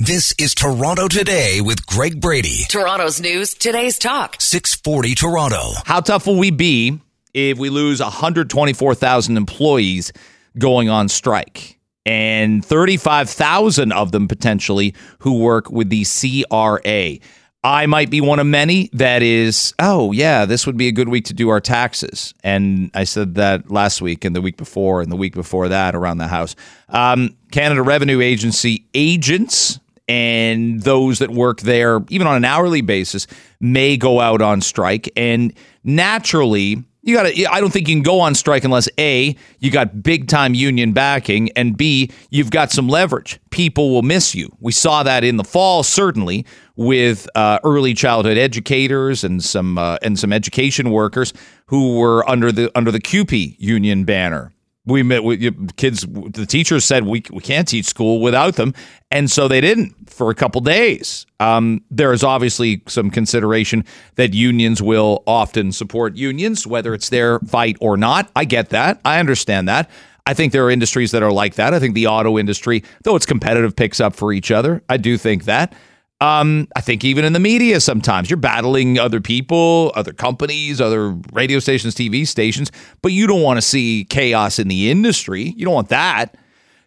This is Toronto Today with Greg Brady. Toronto's news, today's talk. 640 Toronto. How tough will we be if we lose 124,000 employees going on strike? And 35,000 of them potentially who work with the CRA. I might be one of many that is, oh, yeah, this would be a good week to do our taxes. And I said that last week and the week before and the week before that around the house. Um, Canada Revenue Agency agents and those that work there, even on an hourly basis, may go out on strike. And naturally, you got to, I don't think you can go on strike unless A, you got big time union backing, and B, you've got some leverage. People will miss you. We saw that in the fall, certainly, with uh, early childhood educators and some uh, and some education workers who were under the under the CUPE union banner we met with kids. The teachers said we we can't teach school without them, and so they didn't for a couple days. Um, there is obviously some consideration that unions will often support unions, whether it's their fight or not. I get that. I understand that. I think there are industries that are like that. I think the auto industry, though it's competitive, picks up for each other. I do think that. Um, I think even in the media, sometimes you're battling other people, other companies, other radio stations, TV stations, but you don't want to see chaos in the industry. You don't want that.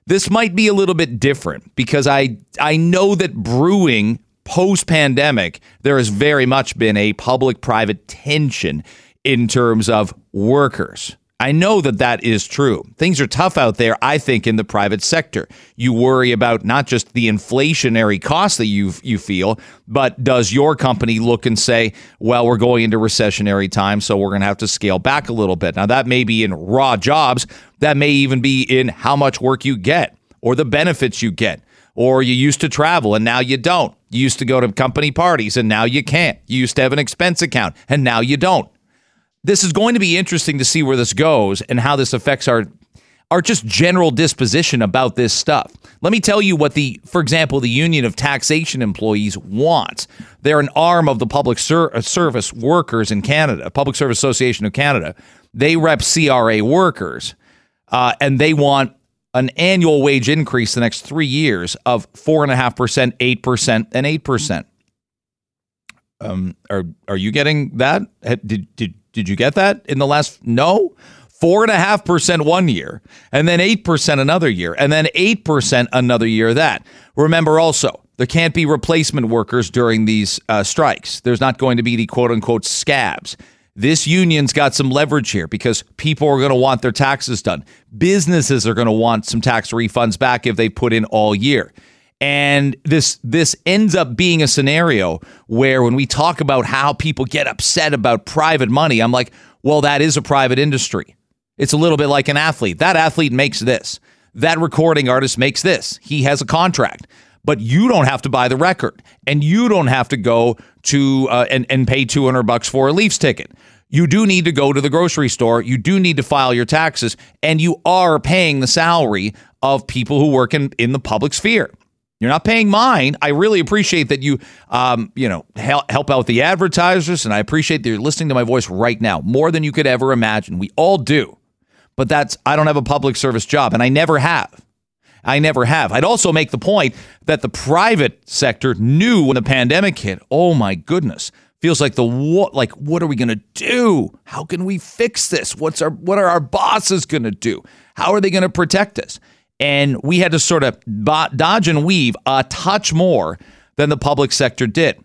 This might be a little bit different because I I know that brewing post pandemic, there has very much been a public private tension in terms of workers. I know that that is true. Things are tough out there, I think, in the private sector. You worry about not just the inflationary costs that you you feel, but does your company look and say, well, we're going into recessionary time, so we're going to have to scale back a little bit. Now, that may be in raw jobs, that may even be in how much work you get or the benefits you get. Or you used to travel and now you don't. You used to go to company parties and now you can't. You used to have an expense account and now you don't this is going to be interesting to see where this goes and how this affects our our just general disposition about this stuff. Let me tell you what the, for example, the Union of Taxation Employees wants. They're an arm of the Public Ser- uh, Service Workers in Canada, Public Service Association of Canada. They rep CRA workers, uh, and they want an annual wage increase the next three years of four and a half percent, eight percent, and eight percent. Um, are are you getting that? Did did did you get that in the last? No. Four and a half percent one year, and then eight percent another year, and then eight percent another year. That remember also there can't be replacement workers during these uh, strikes. There's not going to be the quote unquote scabs. This union's got some leverage here because people are going to want their taxes done. Businesses are going to want some tax refunds back if they put in all year. And this this ends up being a scenario where when we talk about how people get upset about private money, I'm like, well, that is a private industry. It's a little bit like an athlete. That athlete makes this. That recording artist makes this. He has a contract. But you don't have to buy the record, and you don't have to go to uh, and and pay 200 bucks for a Leafs ticket. You do need to go to the grocery store. You do need to file your taxes, and you are paying the salary of people who work in, in the public sphere. You're not paying mine. I really appreciate that you, um, you know, help, out the advertisers, and I appreciate that you're listening to my voice right now more than you could ever imagine. We all do, but that's I don't have a public service job, and I never have. I never have. I'd also make the point that the private sector knew when the pandemic hit. Oh my goodness, feels like the what? Like what are we going to do? How can we fix this? What's our what are our bosses going to do? How are they going to protect us? And we had to sort of dodge and weave a touch more than the public sector did.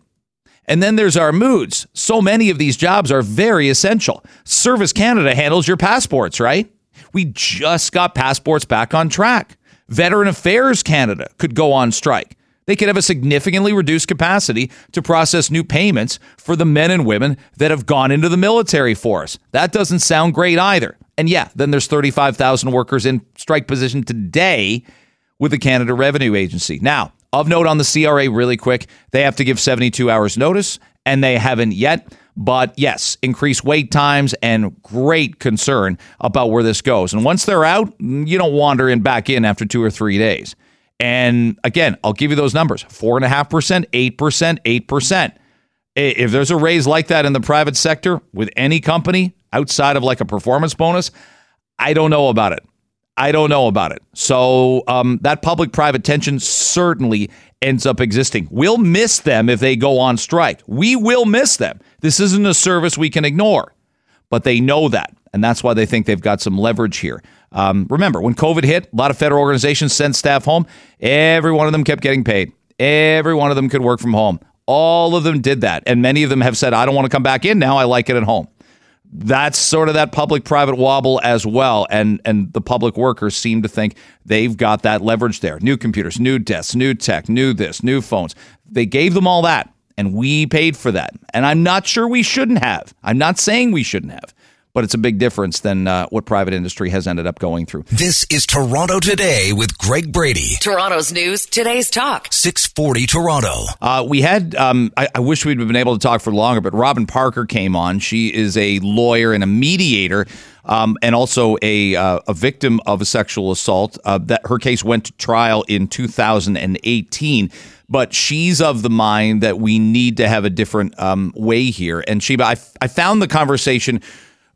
And then there's our moods. So many of these jobs are very essential. Service Canada handles your passports, right? We just got passports back on track. Veteran Affairs Canada could go on strike. They could have a significantly reduced capacity to process new payments for the men and women that have gone into the military force. That doesn't sound great either. And yeah, then there's 35,000 workers in strike position today with the Canada Revenue Agency. Now, of note on the CRA, really quick, they have to give 72 hours notice, and they haven't yet. But yes, increased wait times and great concern about where this goes. And once they're out, you don't wander in back in after two or three days. And again, I'll give you those numbers: four and a half percent, eight percent, eight percent. If there's a raise like that in the private sector with any company, outside of like a performance bonus, I don't know about it. I don't know about it. So um, that public private tension certainly ends up existing. We'll miss them if they go on strike. We will miss them. This isn't a service we can ignore, but they know that. And that's why they think they've got some leverage here. Um, remember, when COVID hit, a lot of federal organizations sent staff home. Every one of them kept getting paid. Every one of them could work from home. All of them did that. And many of them have said, I don't want to come back in now. I like it at home. That's sort of that public private wobble as well. And and the public workers seem to think they've got that leverage there. New computers, new desks, new tech, new this, new phones. They gave them all that and we paid for that. And I'm not sure we shouldn't have. I'm not saying we shouldn't have but it's a big difference than uh, what private industry has ended up going through. This is Toronto Today with Greg Brady. Toronto's news, today's talk. 640 Toronto. Uh, we had, um, I, I, wish we'd been able to talk for longer, but Robin Parker came on. She is a lawyer and a mediator. Um, and also a uh, a victim of a sexual assault. Uh, that her case went to trial in 2018 but she's of the mind that we need to have a different um, way here. And Sheba, I, I found the conversation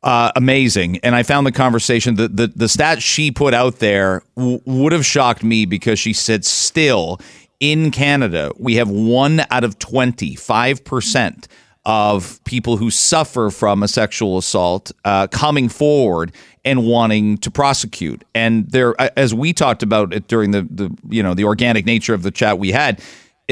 uh, amazing. And I found the conversation, the, the, the stat she put out there w- would have shocked me because she said, still in Canada, we have one out of 20, 5% of people who suffer from a sexual assault uh, coming forward and wanting to prosecute. And there, as we talked about it during the, the you know the organic nature of the chat we had,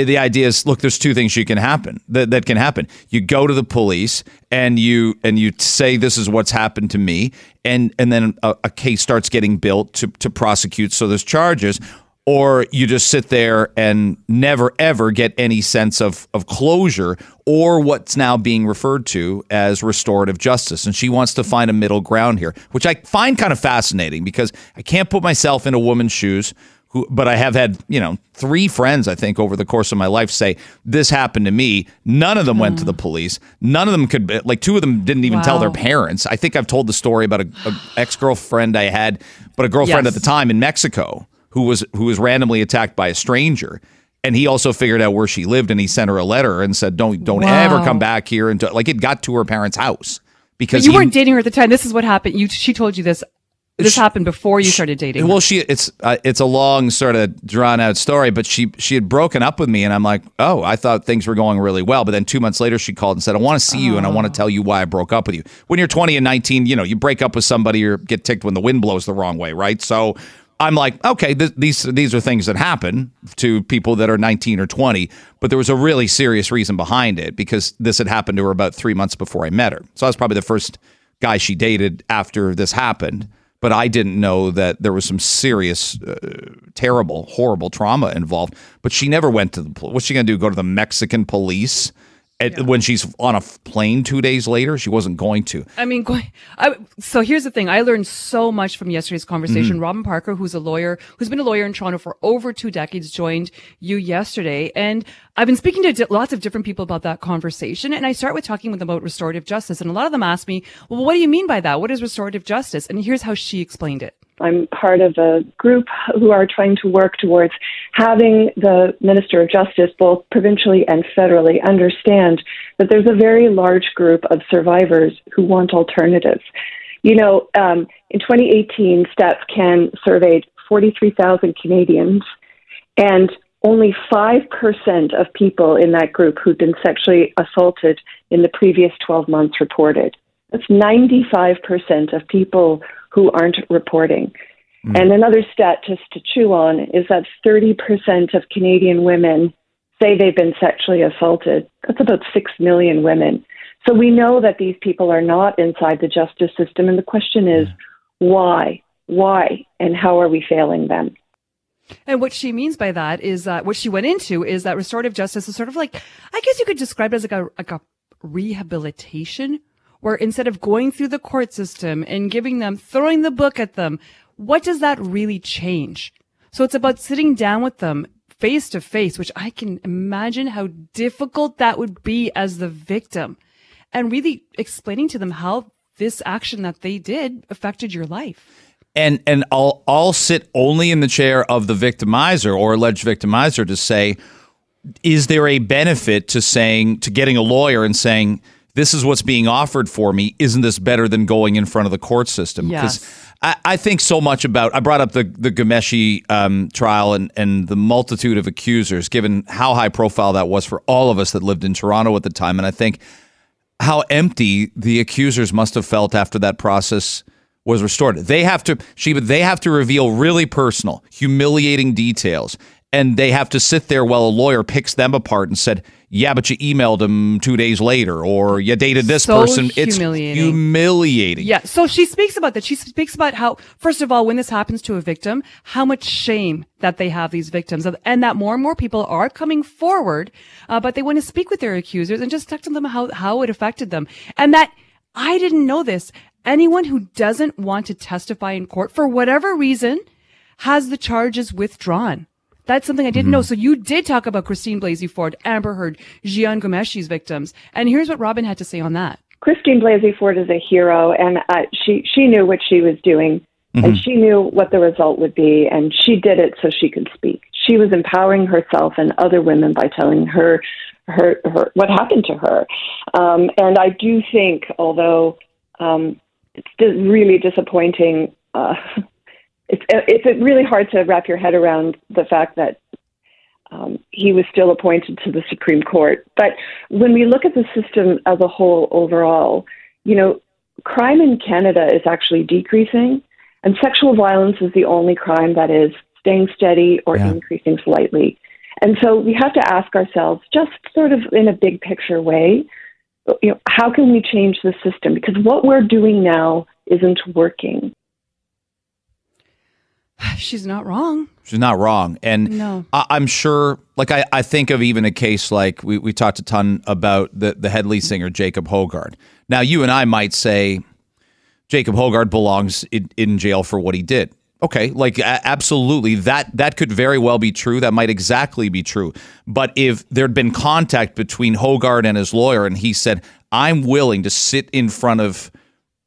the idea is look there's two things you can happen that, that can happen. You go to the police and you and you say this is what's happened to me and and then a, a, case starts getting built to to prosecute so there's charges or you just sit there and never ever get any sense of of closure or what's now being referred to as restorative justice. And she wants to find a middle ground here which I find kind of fascinating because I can't put myself in a woman's shoes who, but I have had, you know, three friends, I think, over the course of my life say, this happened to me. None of them went to the hmm. police. None of them could, like, two of them didn't even wow. tell their parents. I think I've told the story about a, a ex girlfriend I had, but a girlfriend yes. at the time in Mexico who was who was randomly attacked by a stranger. And he also figured out where she lived, and he sent her a letter and said, "Don't don't wow. ever come back here." And like it got to her parents' house because but you he, weren't dating her at the time. This is what happened. You she told you this this she, happened before you started dating. Well, she it's uh, it's a long sort of drawn out story, but she she had broken up with me, and I'm like, oh, I thought things were going really well, but then two months later, she called and said, I want to see oh. you, and I want to tell you why I broke up with you. When you're 20 and 19, you know, you break up with somebody or get ticked when the wind blows the wrong way, right? So. I'm like, okay, th- these these are things that happen to people that are 19 or 20, but there was a really serious reason behind it because this had happened to her about three months before I met her. So I was probably the first guy she dated after this happened but I didn't know that there was some serious, uh, terrible, horrible trauma involved. But she never went to the. What's she going to do? Go to the Mexican police? Yeah. when she's on a plane two days later, she wasn't going to. I mean, I, so here's the thing. I learned so much from yesterday's conversation. Mm-hmm. Robin Parker, who's a lawyer, who's been a lawyer in Toronto for over two decades, joined you yesterday. And I've been speaking to lots of different people about that conversation. And I start with talking with them about restorative justice. And a lot of them ask me, well, what do you mean by that? What is restorative justice? And here's how she explained it. I'm part of a group who are trying to work towards having the Minister of Justice, both provincially and federally, understand that there's a very large group of survivors who want alternatives. You know, um, in 2018, Stats Can surveyed 43,000 Canadians, and only 5% of people in that group who'd been sexually assaulted in the previous 12 months reported. That's 95% of people who aren't reporting. Mm. And another stat just to chew on is that 30% of Canadian women say they've been sexually assaulted. That's about 6 million women. So we know that these people are not inside the justice system. And the question is, why? Why? And how are we failing them? And what she means by that is that what she went into is that restorative justice is sort of like, I guess you could describe it as like a, like a rehabilitation where instead of going through the court system and giving them, throwing the book at them, what does that really change? So it's about sitting down with them face to face, which I can imagine how difficult that would be as the victim and really explaining to them how this action that they did affected your life. And and I'll I'll sit only in the chair of the victimizer or alleged victimizer to say, is there a benefit to saying to getting a lawyer and saying, this is what's being offered for me. Isn't this better than going in front of the court system? Because I, I think so much about. I brought up the the Ghomeshi um, trial and and the multitude of accusers, given how high profile that was for all of us that lived in Toronto at the time, and I think how empty the accusers must have felt after that process was restored. They have to, Sheba, they have to reveal really personal, humiliating details and they have to sit there while a lawyer picks them apart and said, "Yeah, but you emailed him two days later, or you dated this So person." It's humiliating. humiliating. Yeah. So she speaks about that. She speaks about how, first of all, when this happens to a victim, how much shame that they have these victims and that more and more people are coming forward, uh, but they want to speak with their accusers and just talk to them how, how it affected them. And that I didn't know this. Anyone who doesn't want to testify in court for whatever reason has the charges withdrawn. That's something I didn't know. So you did talk about Christine Blasey Ford, Amber Heard, Jian Ghomeshi's victims. And here's what Robin had to say on that. Christine Blasey Ford is a hero, and uh, she she knew what she was doing, and she knew what the result would be, and she did it so she could speak. She was empowering herself and other women by telling her her, her what happened to her. Um, and I do think, although um, it's really disappointing. Uh, it's it's really hard to wrap your head around the fact that um, he was still appointed to the Supreme Court. But when we look at the system as a whole overall, you know, crime in Canada is actually decreasing, and sexual violence is the only crime that is staying steady or Yeah. increasing slightly. And so we have to ask ourselves, just sort of in a big picture way, you know, how can we change the system? Because what we're doing now isn't working. She's not wrong. She's not wrong. And No. I, I'm sure, like, I, I think of even a case like we, we talked a ton about the, the Hedley singer, Jacob Hoggard. Now, you and I might say Jacob Hoggard belongs in, in jail for what he did. Okay, like a- absolutely, that that could very well be true. That might exactly be true. But if there'd been contact between Hoggard and his lawyer, and he said, "I'm willing to sit in front of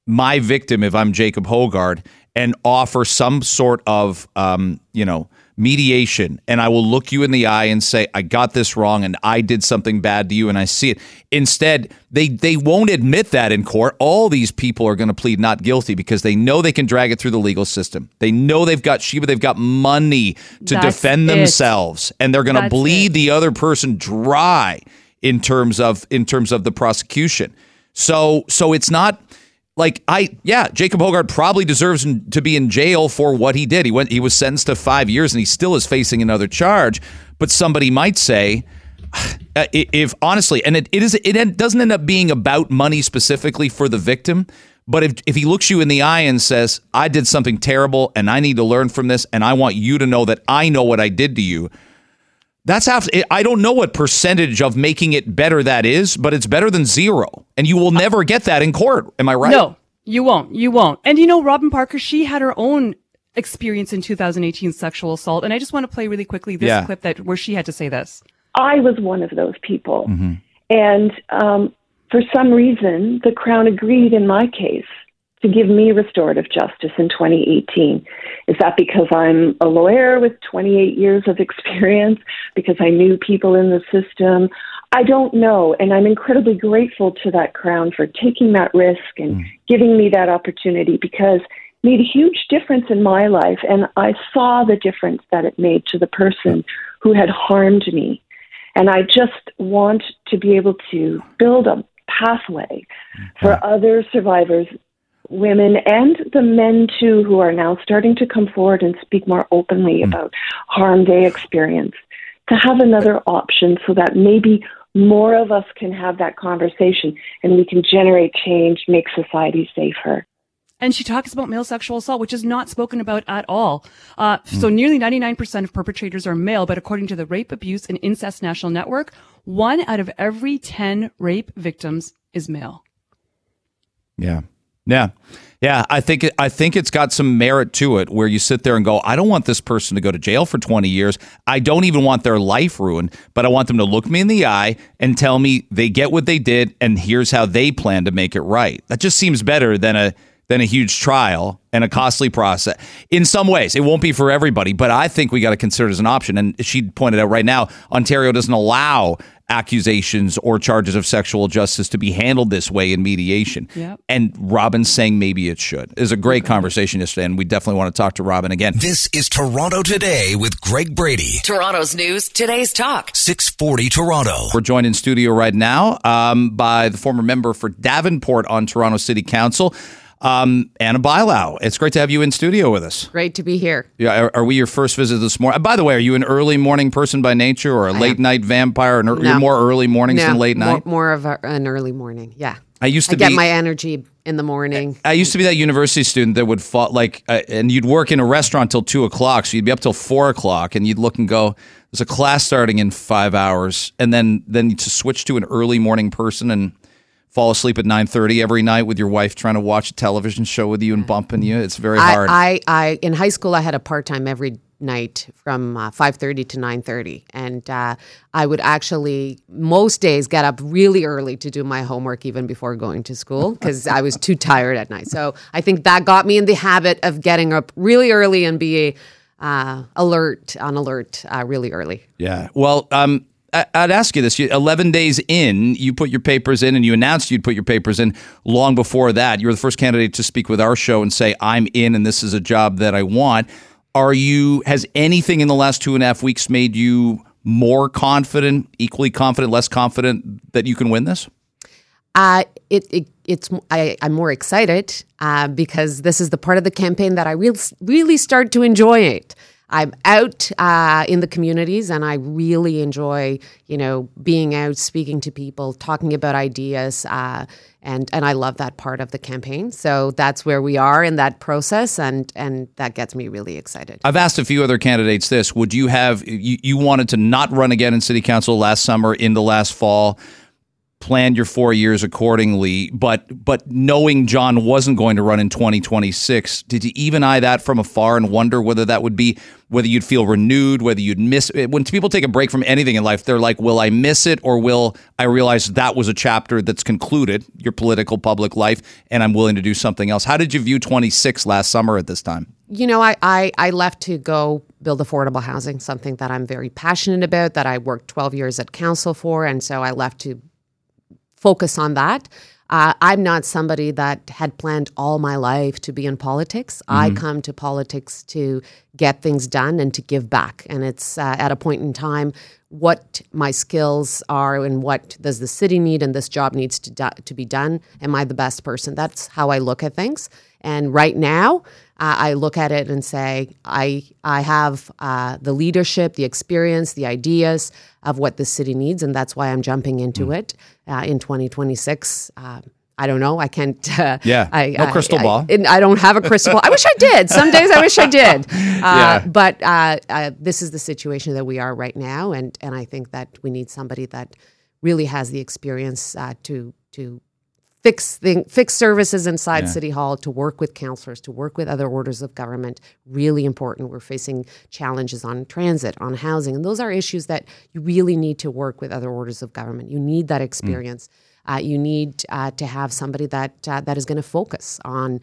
my victim if I'm Jacob Hoggard and offer some sort of um, you know mediation and I will look you in the eye and say I got this wrong and I did something bad to you and I see it. Instead, they they won't admit that in court. All these people are going to plead not guilty because they know they can drag it through the legal system. They know they've got Sheba, they've got money to That's defend it. themselves and they're going to bleed it. the other person dry in terms of in terms of the prosecution. So so it's not like I yeah, Jacob Hoggard probably deserves to be in jail for what he did. He went he was sentenced to 5 years and he still is facing another charge, but somebody might say uh, if honestly and it, it is it doesn't end up being about money specifically for the victim but if, if he looks you in the eye and says i did something terrible and i need to learn from this and i want you to know that i know what i did to you that's half. I don't know what percentage of making it better that is, but it's better than zero, and you will never get that in court. Am I right? No, you won't. You won't. And you know, Robin Parker, she had her own experience in 2018 sexual assault. And I just want to play really quickly this Yeah. clip that where she had to say this. I was one of those people. And um, for some reason, the Crown agreed in my case to give me restorative justice in 2018. Is that because I'm a lawyer with 28 years of experience? Because I knew people in the system? I don't know. And I'm incredibly grateful to that Crown for taking that risk and mm. giving me that opportunity because it made a huge difference in my life. And I saw the difference that it made to the person who had harmed me. And I just want to be able to build a pathway for mm. other survivors, women and the men too, who are now starting to come forward and speak more openly about harm they experience, to have another option so that maybe more of us can have that conversation and we can generate change, make society safer. And she talks about male sexual assault, which is not spoken about at all. Uh, So nearly 99% of perpetrators are male, but according to the Rape, Abuse, and Incest National Network, one out of every 10 rape victims is male. Yeah. Yeah. Yeah, I think I think it's got some merit to it where you sit there and go, I don't want this person to go to jail for 20 years. I don't even want their life ruined, but I want them to look me in the eye and tell me they get what they did and here's how they plan to make it right. That just seems better than a than a huge trial and a costly process. In some ways, it won't be for everybody, but I think we got to consider it as an option. And she pointed out right now, Ontario doesn't allow accusations or charges of sexual justice to be handled this way in mediation. Yep. And Robin's saying maybe it should. It was a great conversation yesterday, and we definitely want to talk to Robin again. This is Toronto Today with Greg Brady. Toronto's news, today's talk. 640 Toronto. We're joined in studio right now um, by the former member for Davenport on Toronto City Council, um, Ana Bailao. It's great to have you in studio with us. Great to be here. Yeah, are, are we your first visit this morning? By the way, are you an early morning person by nature, or a late night vampire? An, You're more early mornings than late night. More of a, an early morning. Yeah. I used to I get be- my energy in the morning. I used to be that university student that would fall like, uh, and you'd work in a restaurant till two o'clock, so you'd be up till four o'clock, and you'd look and go, "There's a class starting in five hours," and then then to switch to an early morning person and fall asleep at nine thirty every night with your wife trying to watch a television show with you and bumping you. It's very hard. I, I, I, in high school, I had a part time every night from uh, 5.30 to 9.30 and uh, i would actually most days get up really early to do my homework even before going to school because i was too tired at night so i think that got me in the habit of getting up really early and be uh, alert on alert uh, really early Yeah. Well, um, I- I'd ask you this: eleven days in, you put your papers in, and you announced you'd put your papers in. Long before that, you were the first candidate to speak with our show and say, "I'm in, and this is a job that I want." Are you? Has anything in the last two and a half weeks made you more confident, equally confident, less confident that you can win this? Uh, it, it it's I, I'm more excited uh, because this is the part of the campaign that I real, really start to enjoy it. I'm out uh, in the communities and I really enjoy, you know, being out, speaking to people, talking about ideas, uh, and and I love that part of the campaign. So that's where we are in that process, and and that gets me really excited. I've asked a few other candidates this. Would you have you, you wanted to not run again in city council last summer, in the last fall, planned your four years accordingly, but but knowing John wasn't going to run in 2026, did you even eye that from afar and wonder whether that would be whether you'd feel renewed, whether you'd miss when people take a break from anything in life, they're like, will I miss it or will I realize that was a chapter that's concluded your political public life and I'm willing to do something else? How did you view 26 last summer at this time? you know, I, I, I left to go build affordable housing, something that I'm very passionate about, that I worked 12 years at council for. And so I left to focus on that. Uh, I'm not somebody that had planned all my life to be in politics. I come to politics to get things done and to give back. And it's uh, at a point in time what my skills are and what does the city need and this job needs to do- to be done. Am I the best person? That's how I look at things. And right now, uh, I look at it and say, I I have uh, the leadership, the experience, the ideas of what the city needs, and that's why I'm jumping into it uh, in 2026. Uh, I don't know. I can't. Uh, Yeah. I, No crystal I- ball. and I don't have a crystal ball. I wish I did. Some days I wish I did. Uh, Yeah. But uh, uh, this is the situation that we are right now, and and I think that we need somebody that really has the experience uh, to to fix thing, fix services inside City Hall, to work with councillors, to work with other orders of government. Really important. We're facing challenges on transit, on housing, and those are issues that you really need to work with other orders of government. You need that experience. Uh, you need uh, to have somebody that uh, that is going to focus on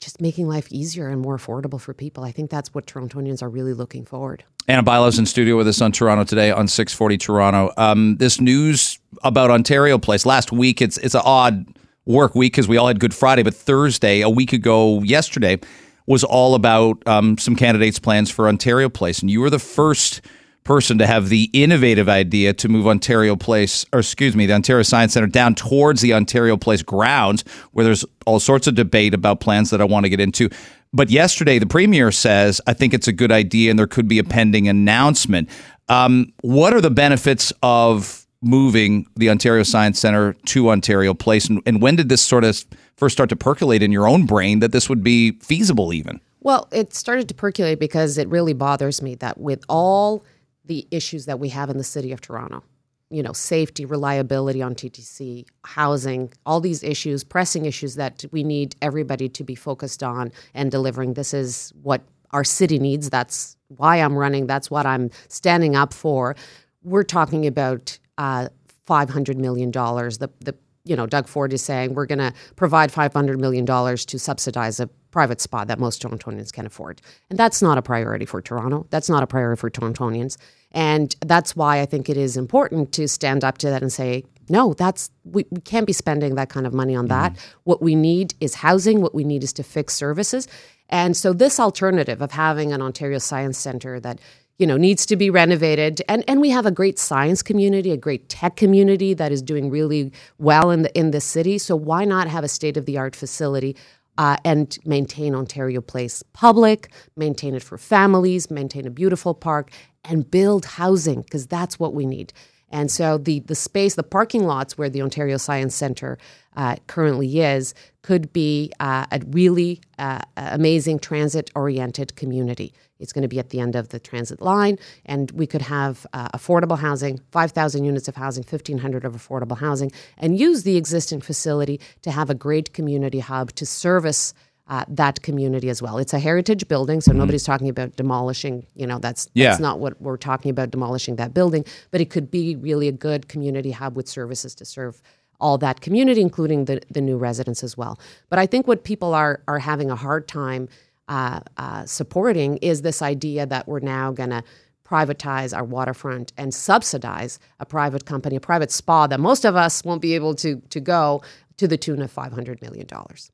just making life easier and more affordable for people. I think that's what Torontonians are really looking forward. Ana Bailao's in studio with us on Toronto today on 640 Toronto. Um, this news about Ontario Place last week, it's it's an odd work week because we all had Good Friday, but Thursday, a week ago yesterday, was all about um, some candidates' plans for Ontario Place. And you were the first person to have the innovative idea to move Ontario Place, or excuse me, the Ontario Science Center down towards the Ontario Place grounds, where there's all sorts of debate about plans that I want to get into. But yesterday, the premier says, I think it's a good idea and there could be a pending announcement. Um, what are the benefits of moving the Ontario Science Center to Ontario Place? And, and when did this sort of first start to percolate in your own brain that this would be feasible, even? Well, it started to percolate because it really bothers me that with all the issues that we have in the city of Toronto, you know, safety, reliability on TTC, housing, all these issues, pressing issues that we need everybody to be focused on and delivering. This is what our city needs. That's why I'm running. That's what I'm standing up for. We're talking about uh, $500 million. The, the you know, Doug Ford is saying we're going to provide $500 million to subsidize a private spa that most Torontonians can afford. And that's not a priority for Toronto. That's not a priority for Torontonians. And that's why I think it is important to stand up to that and say, no, that's we, we can't be spending that kind of money on that. What we need is housing. What we need is to fix services. And so this alternative of having an Ontario Science Centre that you know needs to be renovated and and we have a great science community a great tech community that is doing really well in the in the city so why not have a state of the art facility uh, and maintain Ontario Place public, maintain it for families, maintain a beautiful park, and build housing because that's what we need. And so the the space, the parking lots where the Ontario Science Centre uh, currently is, could be uh, a really uh, amazing transit oriented community. It's going to be at the end of the transit line, and we could have uh, affordable housing, 5,000 units of housing, 1,500 of affordable housing, and use the existing facility to have a great community hub to service. Uh, that community as well. It's a heritage building, so nobody's talking about demolishing. You know, that's Yeah. that's not what we're talking about demolishing that building. But it could be really a good community hub with services to serve all that community, including the the new residents as well. But I think what people are are having a hard time uh, uh, supporting is this idea that we're now going to privatize our waterfront and subsidize a private company, a private spa that most of us won't be able to to go to the tune of five hundred million dollars.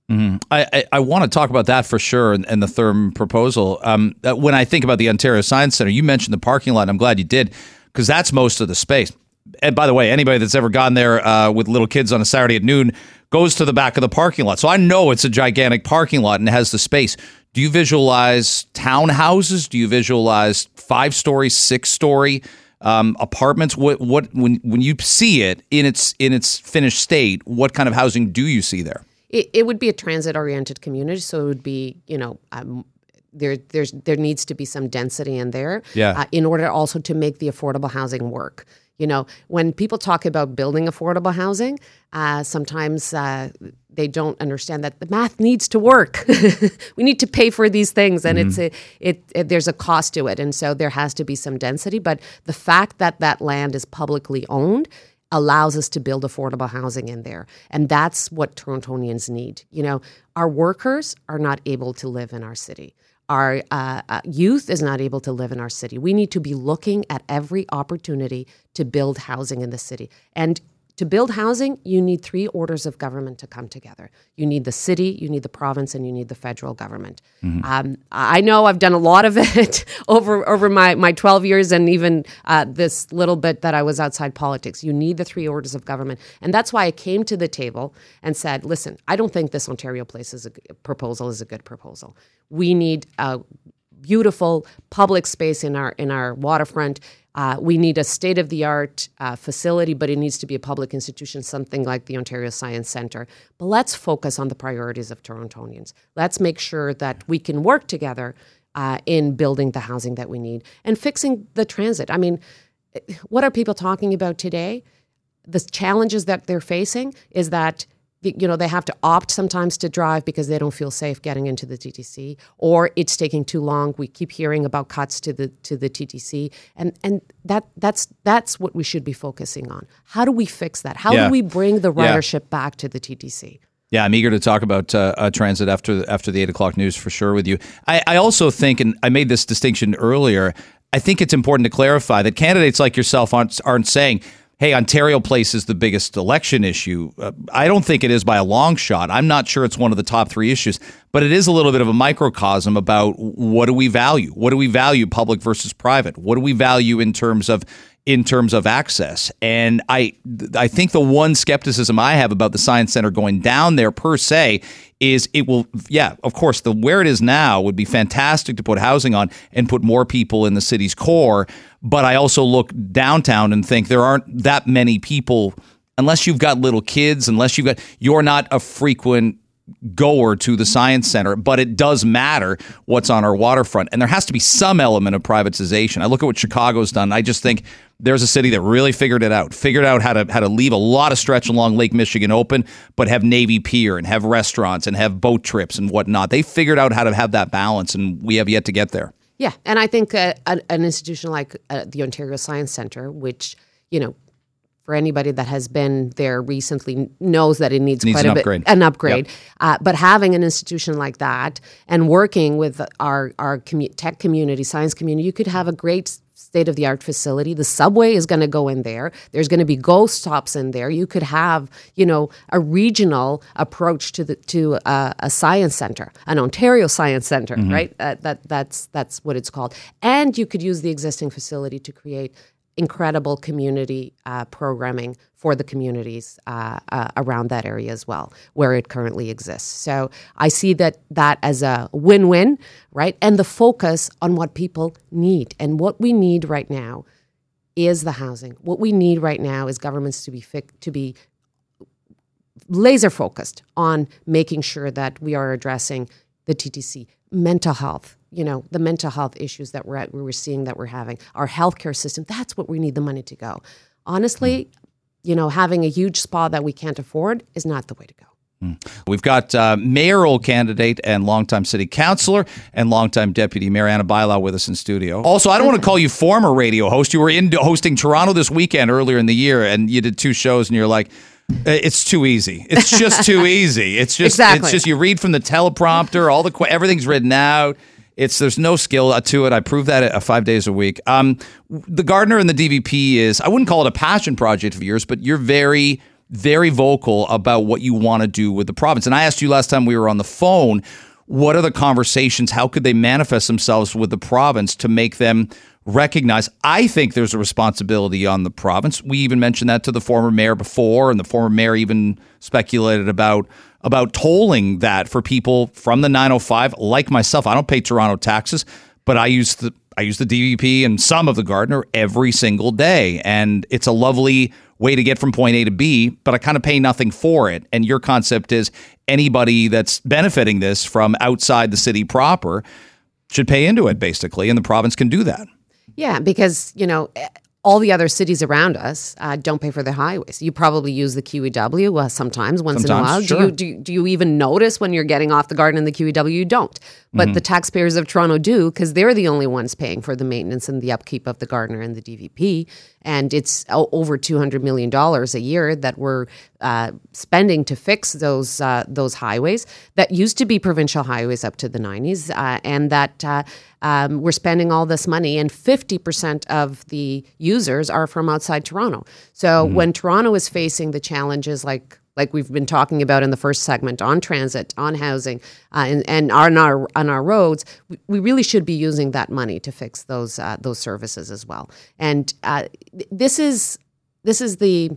I, I, I want to talk about that for sure and, and the Therme proposal. Um, uh, when I think about the Ontario Science Center, you mentioned the parking lot. I'm glad you did because that's most of the space. And by the way, anybody that's ever gone there uh, with little kids on a Saturday at noon goes to the back of the parking lot. So I know it's a gigantic parking lot and has the space. Do you visualize townhouses? Do you visualize five story, six story um, apartments? What what when when you see it in its in its finished state, what kind of housing do you see there? It, it would be a transit oriented community, so it would be you know. Um, there, there's there needs to be some density in there, Yeah. uh, in order also to make the affordable housing work. You know, when people talk about building affordable housing, uh, sometimes uh, they don't understand that the math needs to work. we need to pay for these things, and it's a, it, it there's a cost to it, and so there has to be some density. But the fact that that land is publicly owned allows us to build affordable housing in there. And that's what Torontonians need. You know, our workers are not able to live in our city. Our uh, uh, youth is not able to live in our city. We need to be looking at every opportunity to build housing in the city. And to build housing, you need three orders of government to come together. You need the city, you need the province, and you need the federal government. Um, I know I've done a lot of it over over my, my 12 years and even uh, this little bit that I was outside politics. You need the three orders of government. And that's why I came to the table and said, listen, I don't think this Ontario Place is a, proposal is a good proposal. We need a beautiful public space in our in our waterfront. Uh, we need a state of the art uh, facility, but it needs to be a public institution, something like the Ontario Science Centre. But let's focus on the priorities of Torontonians. Let's make sure that we can work together uh, in building the housing that we need and fixing the transit. I mean, what are people talking about today? The challenges that they're facing is that you know they have to opt sometimes to drive because they don't feel safe getting into the TTC or it's taking too long we keep hearing about cuts to the to the TTC and and that that's that's what we should be focusing on how do we fix that how Yeah. do we bring the Yeah. ridership back to the TTC Yeah, I'm eager to talk about uh, uh, transit after after the eight o'clock news for sure with you. I, I also think, and I made this distinction earlier. I think it's important to clarify that candidates like yourself aren't aren't saying, "Hey, Ontario Place is the biggest election issue." Uh, I don't think it is by a long shot. I'm not sure it's one of the top three issues, but it is a little bit of a microcosm about what do we value? What do we value, public versus private? What do we value in terms of in terms of access. And I I think the one skepticism I have about the science center going down there per se is it will yeah, of course the where it is now would be fantastic to put housing on and put more people in the city's core, but I also look downtown and think there aren't that many people unless you've got little kids, unless you've got you're not a frequent goer to the science center, but it does matter what's on our waterfront. And there has to be some element of privatization. I look at what Chicago's done. I just think there's a city that really figured it out, figured out how to how to leave a lot of stretch along Lake Michigan open, but have Navy Pier and have restaurants and have boat trips and whatnot. They figured out how to have that balance, and we have yet to get there. Yeah, and I think uh, an, institution like uh, the Ontario Science Centre, which you know for anybody that has been there recently knows that it needs, Needs quite an a bit upgrade. an upgrade. Uh, but having an institution like that and working with our our commu- tech community, science community, you could have a great state of the art facility. The subway is going to go in there. There's going to be go stops in there. You could have you know a regional approach to the to a, a science center, an Ontario Science Center, right? Uh, that that's that's what it's called. And you could use the existing facility to create incredible community uh, programming for the communities uh, uh, around that area as well, where it currently exists. So I see that that as a win-win, right? And the focus on what people need and what we need right now is the housing. What we need right now is governments to be fic- to be laser focused on making sure that we are addressing the TTC, mental health, you know, the mental health issues that we're at, we we're seeing that we're having, our healthcare system. That's what we need the money to go. Honestly, you know, having a huge spa that we can't afford is not the way to go. We've got uh, mayoral candidate and longtime city councilor and longtime deputy mayor Ana Bailao with us in studio. Also, I don't want to call you former radio host. You were in hosting Toronto this weekend earlier in the year, and you did two shows, and you're like, "Uh, it's too easy. It's just too easy. It's just Exactly. it's just you read from the teleprompter, all the everything's written out. It's there's no skill to it. I prove that uh, five days a week. Um, the Gardiner and the DVP is I wouldn't call it a passion project of yours, but you're very very vocal about what you want to do with the province. And I asked you last time we were on the phone, what are the conversations? How could they manifest themselves with the province to make them recognize? I think there's a responsibility on the province. We even mentioned that to the former mayor before, and the former mayor even speculated about about tolling that for people from the 905 like myself. I don't pay Toronto taxes, but I use the I use the DVP and some of the Gardiner every single day, and it's a lovely way to get from point A to B. But I kind of pay nothing for it. And your concept is anybody that's benefiting this from outside the city proper should pay into it, basically, and the province can do that. Yeah, because you know all the other cities around us uh, don't pay for their highways. You probably use the QEW uh, sometimes, once in a while. sure. Do you do, you- do you even notice when you're getting off the Gardiner in the QEW? You don't. But Mm-hmm. the taxpayers of Toronto do because they're the only ones paying for the maintenance and the upkeep of the Gardiner and the DVP. And it's over two hundred million dollars a year that we're uh, spending to fix those uh, those highways that used to be provincial highways up to the nineties, uh, and that uh, um, we're spending all this money. And fifty percent of the users are from outside Toronto. So when Toronto is facing the challenges like like we've been talking about in the first segment on transit, on housing, uh, and, and on our on our roads, we, really should be using that money to fix those uh, those services as well. And uh, this is this is the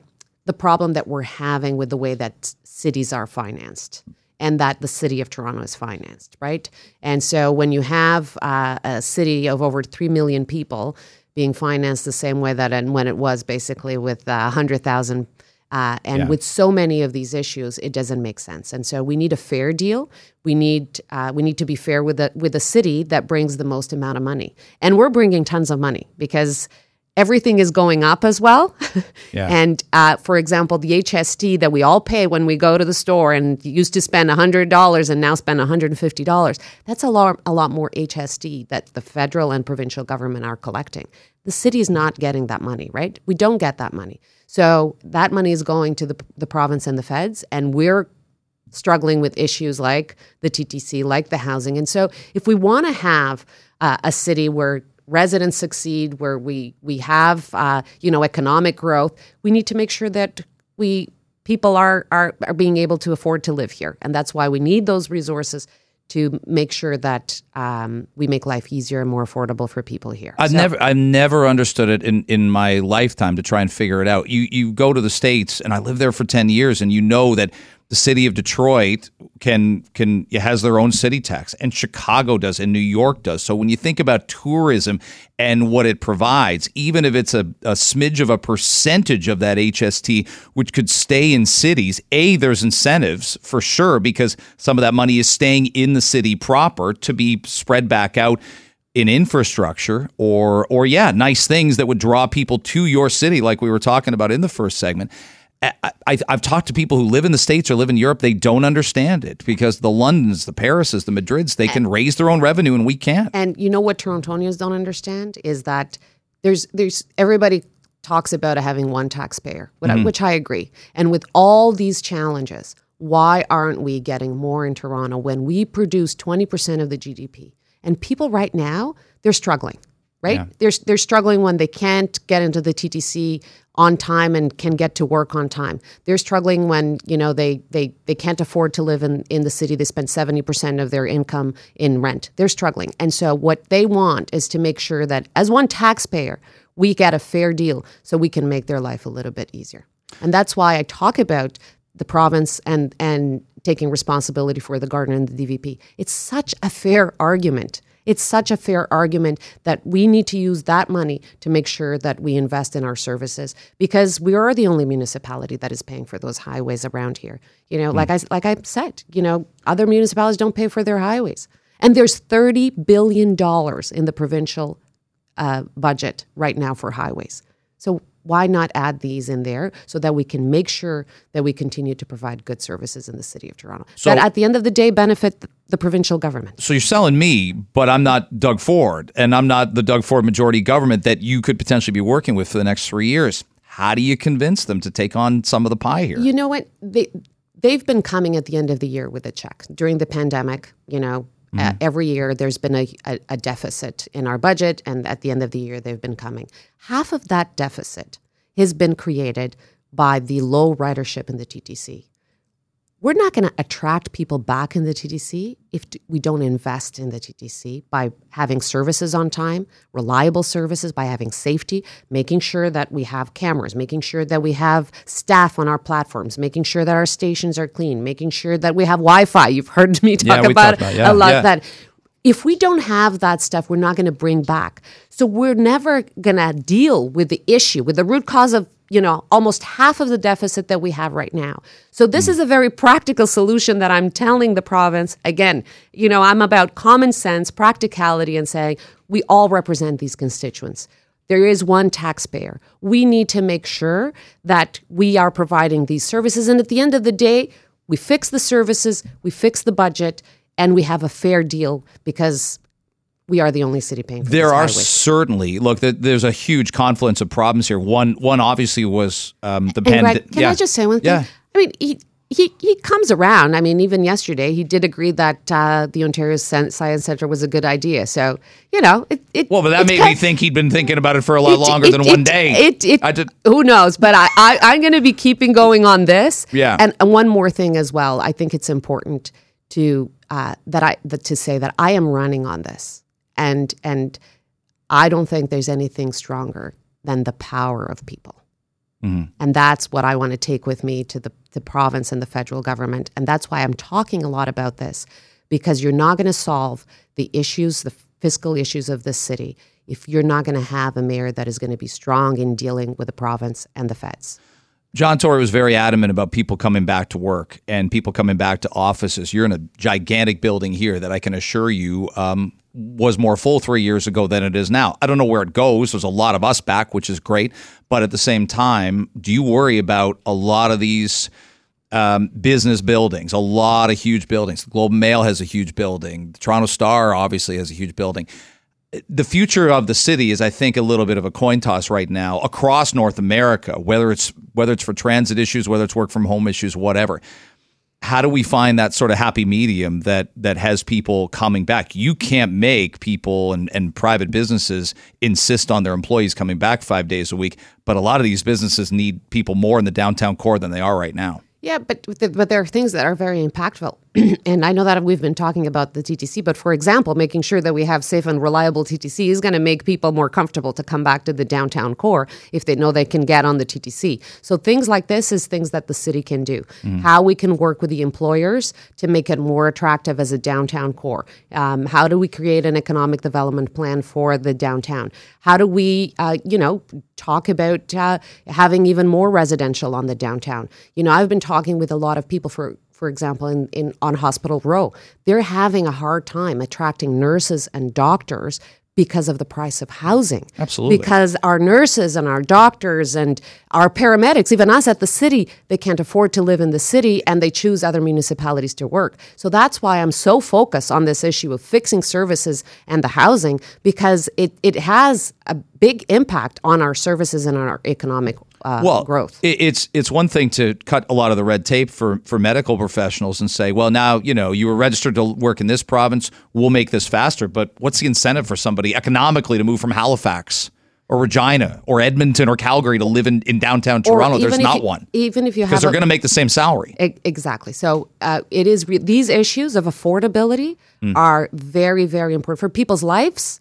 the problem that we're having with the way that cities are financed and that the city of Toronto is financed, right? And so when you have uh, a city of over 3 million people being financed the same way that and when it was basically with uh, 100,000 uh, and with so many of these issues, it doesn't make sense. And so we need a fair deal. We need uh, we need to be fair with the with a city that brings the most amount of money, and we're bringing tons of money because everything is going up as well. Yeah. and uh, for example, the HST that we all pay when we go to the store and used to spend hundred dollars and now spend one hundred and fifty dollars. That's a lot a lot more HST that the federal and provincial government are collecting. The city is not getting that money, right? We don't get that money. So that money is going to the, the province and the feds, and we're struggling with issues like the TTC, like the housing. And so, if we want to have uh, a city where residents succeed, where we we have uh, you know economic growth, we need to make sure that we people are are are being able to afford to live here, and that's why we need those resources to make sure that um, we make life easier and more affordable for people here. I've So- never I've never understood it in, in my lifetime to try and figure it out. You you go to the states and I lived there for ten years and you know that the city of Detroit can can has their own city tax and Chicago does and New York does. So when you think about tourism and what it provides, even if it's a, a smidge of a percentage of that HST which could stay in cities, a there's incentives for sure because some of that money is staying in the city proper to be spread back out in infrastructure or or yeah, nice things that would draw people to your city, like we were talking about in the first segment. I, I, I've talked to people who live in the states or live in Europe. They don't understand it because the Londons, the Parises, the Madrids, they can raise their own revenue and we can't. And you know what Torontonians don't understand is that there's there's everybody talks about having one taxpayer, which I- mm-hmm. which I agree. And with all these challenges, why aren't we getting more in Toronto when we produce 20% of the GDP? And people right now, they're struggling, right? They're, they're struggling when they can't get into the TTC on time and can get to work on time. They're struggling when, you know, they, they, they can't afford to live in, in the city. They spend 70% of their income in rent. They're struggling. And so what they want is to make sure that as one taxpayer, we get a fair deal so we can make their life a little bit easier. And that's why I talk about the province and and taking responsibility for the Gardiner and the DVP. It's such a fair argument. It's such a fair argument that we need to use that money to make sure that we invest in our services because we are the only municipality that is paying for those highways around here. You know, like I like I said, you know, other municipalities don't pay for their highways. And there's 30 billion dollars in the provincial uh, budget right now for highways. So why not add these in there so that we can make sure that we continue to provide good services in the city of Toronto So- that at the end of the day benefit the, provincial government? So you're selling me, but I'm not Doug Ford, and I'm not the Doug Ford majority government that you could potentially be working with for the next three years. How do you convince them to take on some of the pie here? You know what? They they've been coming at the end of the year with a check during the pandemic. You know, uh, every year there's been a, a, a deficit in our budget, and at the end of the year they've been coming. Half of that deficit has been created by the low ridership in the TTC. We're not going to attract people back in the TTC if we don't invest in the TTC by having services on time, reliable services, by having safety, making sure that we have cameras, making sure that we have staff on our platforms, making sure that our stations are clean, making sure that we have Wi Fi. You've heard me talk we about, about- yeah, a lot yeah. of that. If we don't have that stuff, we're not going to bring back. So we're never going to deal with the issue, with the root cause of, you know, almost half of the deficit that we have right now. So this is a very practical solution that I'm telling the province. Again, you know, I'm about common sense, practicality, and saying we all represent these constituents. There is one taxpayer. We need to make sure that we are providing these services. And at the end of the day, we fix the services, we fix the budget, and we have a fair deal because we are the only city paying for There are certainly look. There, there's a huge confluence of problems here. One, one obviously was um, the pandemic. Can I just say one thing? Yeah. I mean, he, he he comes around. I mean, even yesterday, he did agree that uh, the Ontario Science Centre was a good idea. So, you know, it. it Well, but that made me think he'd been thinking about it for a lot it- longer it- than one day. It, it, I did. who knows? But I, I, I'm going to be keeping going on this. Yeah. And, and one more thing as well. I think it's important to uh, that I that to say that I am running on this, and and I don't think there's anything stronger than the power of people. Mm-hmm. And that's what I want to take with me to the, the province and the federal government. And that's why I'm talking a lot about this, because you're not going to solve the issues, the fiscal issues of this city, if you're not going to have a mayor that is going to be strong in dealing with the province and the feds. John Tory was very adamant about people coming back to work and people coming back to offices. You're in a gigantic building here that I can assure you um, was more full three years ago than it is now. I don't know where it goes. There's a lot of us back, which is great. But at the same time, do you worry about a lot of these um, business buildings, a lot of huge buildings? The Globe Mail has a huge building. The Toronto Star obviously has a huge building the future of the city is, I think, a little bit of a coin toss right now across North America. Whether it's whether it's for transit issues, whether it's work from home issues, whatever. How do we find that sort of happy medium that that has people coming back? You can't make people and, and private businesses insist on their employees coming back five days a week, but a lot of these businesses need people more in the downtown core than they are right now. Yeah, but but there are things that are very impactful, and I know that we've been talking about the TTC. But for example, making sure that we have safe and reliable TTC is going to make people more comfortable to come back to the downtown core if they know they can get on the TTC. So things like this is things that the city can do. How we can work with the employers to make it more attractive as a downtown core. Um, how do we create an economic development plan for the downtown? How do we, uh, you know, talk about uh, having even more residential on the downtown? You know, I've been talking with a lot of people for for example, in, in on Hospital Row, they're having a hard time attracting nurses and doctors because of the price of housing. Absolutely. Because our nurses and our doctors and our paramedics, even us at the city, they can't afford to live in the city and they choose other municipalities to work. So that's why I'm so focused on this issue of fixing services and the housing because it, it has a big impact on our services and on our economic uh, well, growth. It's it's one thing to cut a lot of the red tape for for medical professionals and say, well, now you know you were registered to work in this province. We'll make this faster. But what's the incentive for somebody economically to move from Halifax or Regina or Edmonton or Calgary to live in, in downtown Toronto? There's not you- one Even if you have because they're going to make the same salary. E- Exactly. So uh, it is re- these issues of affordability are very, very important for people's lives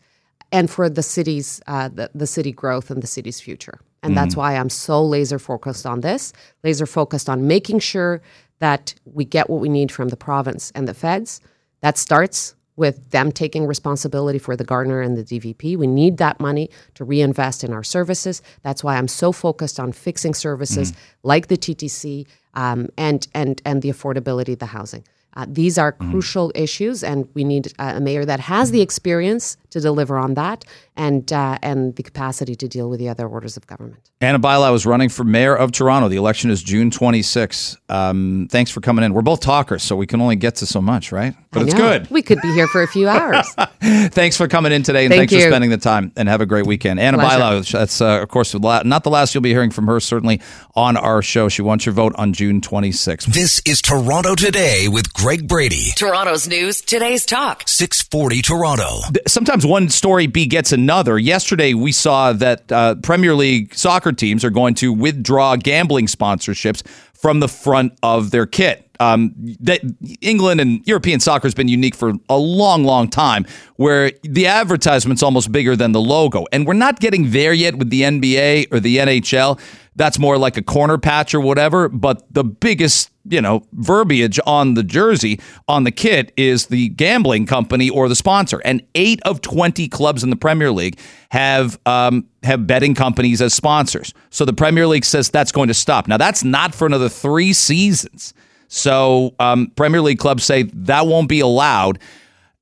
and for the city's uh, the, the city growth and the city's future. And that's why I'm so laser focused on this, laser focused on making sure that we get what we need from the province and the feds. That starts with them taking responsibility for the Gardiner and the DVP. We need that money to reinvest in our services. That's why I'm so focused on fixing services like the TTC um, and and and the affordability of the housing. Uh, these are crucial issues, and we need a mayor that has the experience to deliver on that, and uh, and the capacity to deal with the other orders of government. Ana Bailao is running for mayor of Toronto. The election is June 26. Um, thanks for coming in. We're both talkers, so we can only get to so much, right? But I it's know. good. We could be here for a few hours. Thanks for coming in today, and Thank thanks for spending the time. And have a great weekend. Ana Pleasure. Bailao, that's uh, of course not the last you'll be hearing from her. Certainly on our show, she wants your vote on June 26th. This is Toronto Today with Greg Brady. Toronto's news, today's talk. 640 Toronto. sometimes one story begets another. Yesterday, we saw that uh, Premier League soccer teams are going to withdraw gambling sponsorships from the front of their kit. Um, that England and European soccer has been unique for a long, long time, where the advertisement's almost bigger than the logo, and we're not getting there yet with the NBA or the NHL. That's more like a corner patch or whatever. But the biggest you know, verbiage on the jersey, on the kit, is the gambling company or the sponsor. And eight of 20 clubs in the Premier League have um, have betting companies as sponsors. So the Premier League says that's going to stop. Now, that's not for another three seasons. So um, Premier League clubs say that won't be allowed.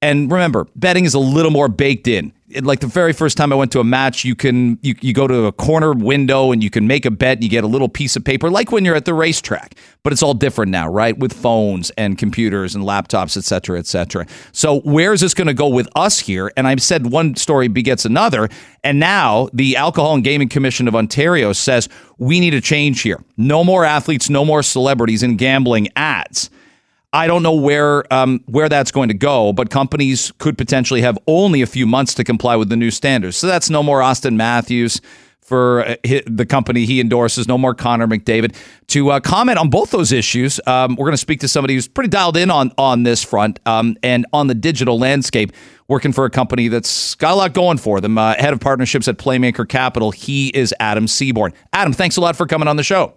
And remember, betting is a little more baked in. Like the very first time I went to a match, you can you, you go to a corner window and you can make a bet and you get a little piece of paper, like when you're at the racetrack. But it's all different now, right? With phones and computers and laptops, et cetera, et cetera. So where is this going to go with us here? And I've said one story begets another. And now the Alcohol and Gaming Commission of Ontario says we need a change here. No more athletes, no more celebrities in gambling ads. I don't know where um, where that's going to go, but companies could potentially have only a few months to comply with the new standards. So that's no more Auston Matthews for uh, the company he endorses, no more Connor McDavid. To uh, comment on both those issues, um, we're going to speak to somebody who's pretty dialed in on on this front um, and on the digital landscape, working for a company that's got a lot going for them. Uh, head of partnerships at Playmaker Capital, he is Adam Seaborn. Adam, thanks a lot for coming on the show.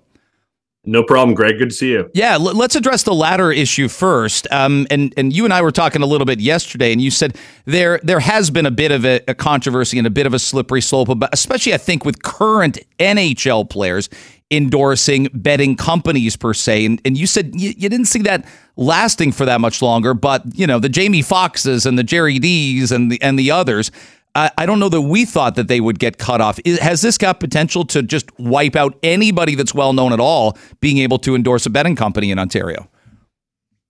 No problem, Greg. Good to see you. Yeah, l- let's address the latter issue first. Um, and and you and I were talking a little bit yesterday, and you said there there has been a bit of a, a controversy and a bit of a slippery slope, about, especially I think with current NHL players endorsing betting companies per se. And and you said you, you didn't see that lasting for that much longer, but you know the Jamie Foxxes and the Jerry D's and the and the others. I I don't know that we thought that they would get cut off. Is- Has this got potential to just wipe out anybody that's well known at all being able to endorse a betting company in Ontario?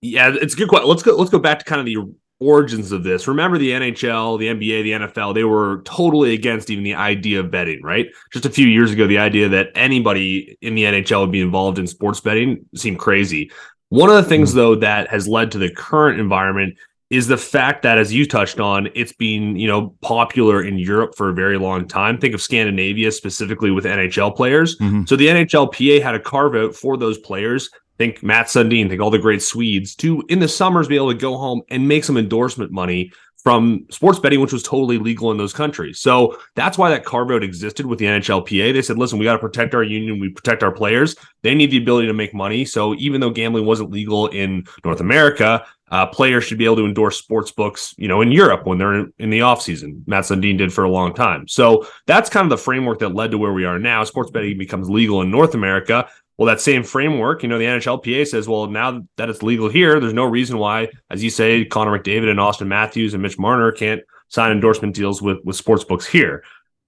Yeah, it's a good question. Let's go. Let's go back to kind of the origins of this. Remember the NHL, the NBA, the NFL. They were totally against even the idea of betting. Right, just a few years ago, the idea that anybody in the NHL would be involved in sports betting seemed crazy. One of the things, hmm. though, that has led to the current environment is the fact that, as you touched on, it's been you know popular in Europe for a very long time. Think of Scandinavia specifically with NHL players. Mhm. So the NHLPA had a carve out for those players. Think Mats Sundin, think all the great Swedes to in the summers be able to go home and make some endorsement money from sports betting, which was totally legal in those countries. So that's why that carve out existed with the NHLPA. They said, listen, we got to protect our union, we protect our players. They need the ability to make money. So even though gambling wasn't legal in North America, uh, players should be able to endorse sports books, you know, in Europe when they're in, the off season. Mats Sundin did for a long time. So that's kind of the framework that led to where we are now. Sports betting becomes legal in North America. Well, that same framework, you know, the NHLPA says, well, now that it's legal here, there's no reason why, as you say, Connor McDavid and Auston Matthews and Mitch Marner can't sign endorsement deals with with sports books here.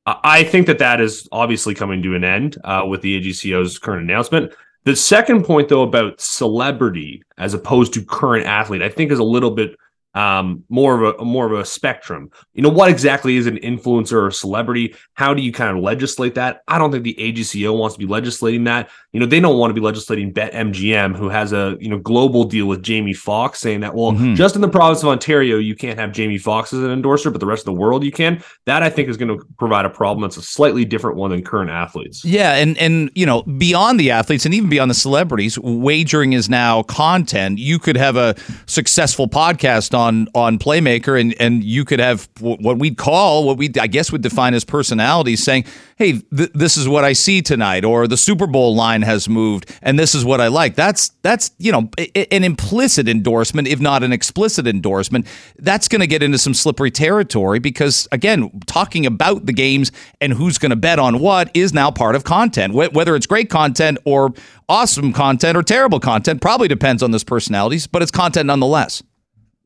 I think that that is obviously coming to an end uh, with the AGCO's current announcement. The second point, though, about celebrity as opposed to current athlete, I think is a little bit um, more of a more of a spectrum. You know, what exactly is an influencer or celebrity? How do you kind of legislate that? I don't think the AGCO wants to be legislating that. You know, they don't want to be legislating BetMGM, who has a you know global deal with Jamie Foxx, saying that well, mm-hmm. just in the province of Ontario, you can't have Jamie Foxx as an endorser, but the rest of the world you can. That I think is going to provide a problem that's a slightly different one than current athletes. Yeah, and and you know, beyond the athletes and even beyond the celebrities, wagering is now content. You could have a successful podcast on on Playmaker, and and you could have what we'd call what we I guess would define as personalities saying, "Hey, th- this is what I see tonight," or the Super Bowl line has moved, and this is what I like. That's that's you know an implicit endorsement, if not an explicit endorsement. That's going to get into some slippery territory because again, talking about the games and who's going to bet on what is now part of content, whether it's great content or awesome content or terrible content probably depends on those personalities, but it's content nonetheless.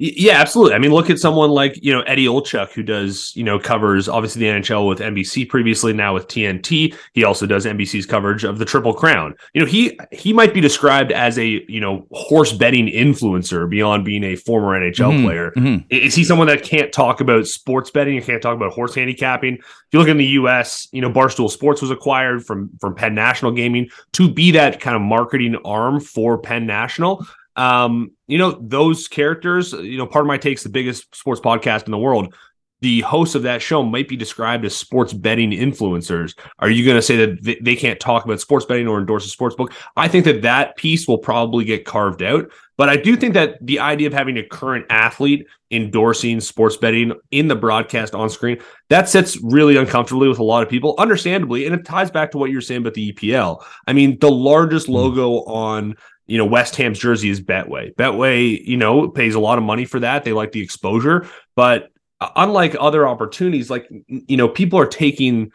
Yeah, absolutely. I mean, look at someone like, you know, Eddie Olczyk, who does, you know, covers obviously the NHL with NBC previously, now with TNT. He also does NBC's coverage of the Triple Crown. You know, he he might be described as a, you know, horse betting influencer beyond being a former NHL mm-hmm. player. Mm-hmm. Is he someone that can't talk about sports betting and can't talk about horse handicapping? If you look in the US, you know, Barstool Sports was acquired from from Penn National Gaming to be that kind of marketing arm for Penn National. Um, you know, those characters, you know, Pardon My takes the biggest sports podcast in the world. The hosts of that show might be described as sports betting influencers. Are you going to say that they can't talk about sports betting or endorse a sports book? I think that that piece will probably get carved out. But I do think that the idea of having a current athlete endorsing sports betting in the broadcast on screen, that sits really uncomfortably with a lot of people, understandably. And it ties back to what you're saying about the EPL. I mean, the largest hmm. logo on you know, West Ham's jersey is Betway. Betway, you know, pays a lot of money for that. They like the exposure, but unlike other opportunities, like you know, people are taking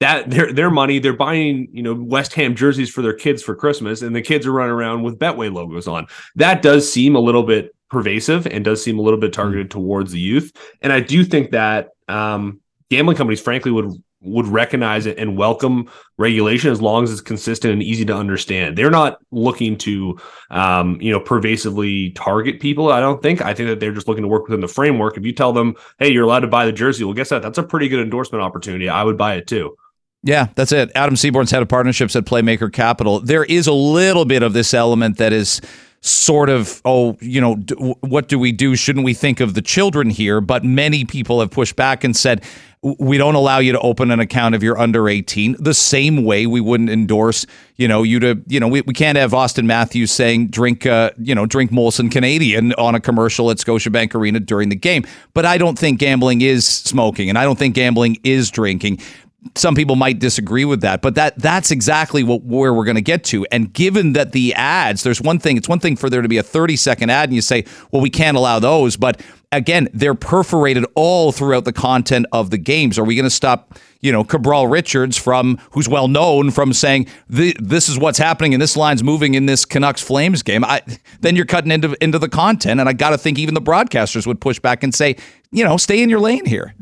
that their their money, they're buying, you know, West Ham jerseys for their kids for Christmas, and the kids are running around with Betway logos on. That does seem a little bit pervasive and does seem a little bit targeted towards the youth. And I do think that um, gambling companies, frankly, would would recognize it and welcome regulation as long as it's consistent and easy to understand. They're not looking to, um, you know, pervasively target people. I don't think. I think that they're just looking to work within the framework. If you tell them, "Hey, you're allowed to buy the jersey," well, guess that that's a pretty good endorsement opportunity. I would buy it too. Yeah, that's it. Adam Seaborn's head of partnerships at Playmaker Capital. There is a little bit of this element that is sort of, oh, you know, d- what do we do? Shouldn't we think of the children here? But many people have pushed back and said, we don't allow you to open an account if you're under 18 the same way we wouldn't endorse you know you to you know we, we can't have auston matthews saying drink uh, you know drink molson canadian on a commercial at scotiabank arena during the game but i don't think gambling is smoking and i don't think gambling is drinking some people might disagree with that, but that that's exactly what where we're going to get to. And given that the ads, there's one thing. It's one thing for there to be a 30 second ad, and you say, well, we can't allow those. But again, they're perforated all throughout the content of the games. Are we going to stop, you know, Cabral Richards from who's well known from saying this is what's happening and this line's moving in this Canucks Flames game? I, then you're cutting into into the content, and I got to think even the broadcasters would push back and say, you know, stay in your lane here.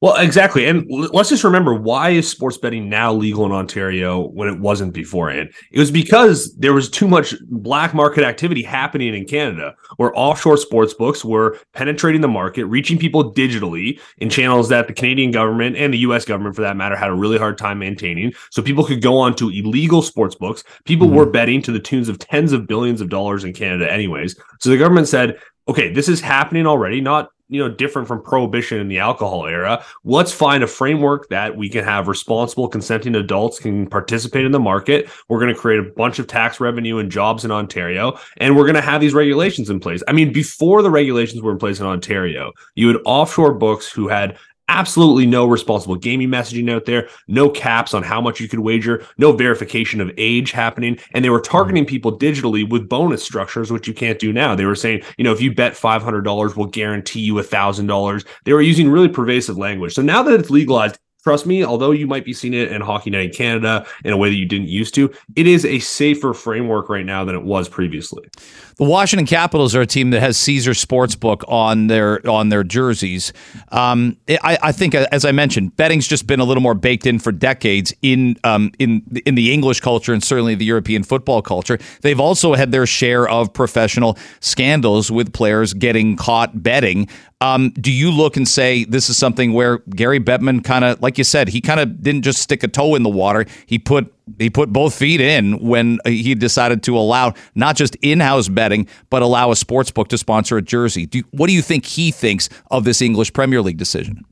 Well, exactly. And let's just remember why is sports betting now legal in Ontario when it wasn't beforehand? It was because there was too much black market activity happening in Canada where offshore sports books were penetrating the market, reaching people digitally in channels that the Canadian government and the US government for that matter had a really hard time maintaining. So people could go on to illegal sports books. People mm-hmm. were betting to the tunes of tens of billions of dollars in Canada anyways. So the government said, okay, this is happening already, not you know different from prohibition in the alcohol era let's find a framework that we can have responsible consenting adults can participate in the market. We're going to create a bunch of tax revenue and jobs in ontario and we're going to have these regulations in place. I mean before the regulations were in place in ontario you had offshore books who had absolutely no responsible gaming messaging out there, no caps on how much you could wager, no verification of age happening. And they were targeting mm-hmm. people digitally with bonus structures, which you can't do now. They were saying, you know, if you bet $500, we'll guarantee you $1,000. They were using really pervasive language. So now that it's legalized, trust me, although you might be seeing it in Hockey Night in Canada in a way that you didn't used to, it is a safer framework right now than it was previously. The Washington Capitals are a team that has Caesars Sportsbook on their on their jerseys. Um, I, I, think, as I mentioned, betting's just been a little more baked in for decades in um, in in the English culture and certainly the European football culture. They've also had their share of professional scandals with players getting caught betting. Um, do you look and say this is something where Gary Bettman kind of, like you said, he kind of didn't just stick a toe in the water. He put he put both feet in when he decided to allow not just in-house betting, but allow a sports book to sponsor a jersey. Do, what do you think he thinks of this English Premier League decision?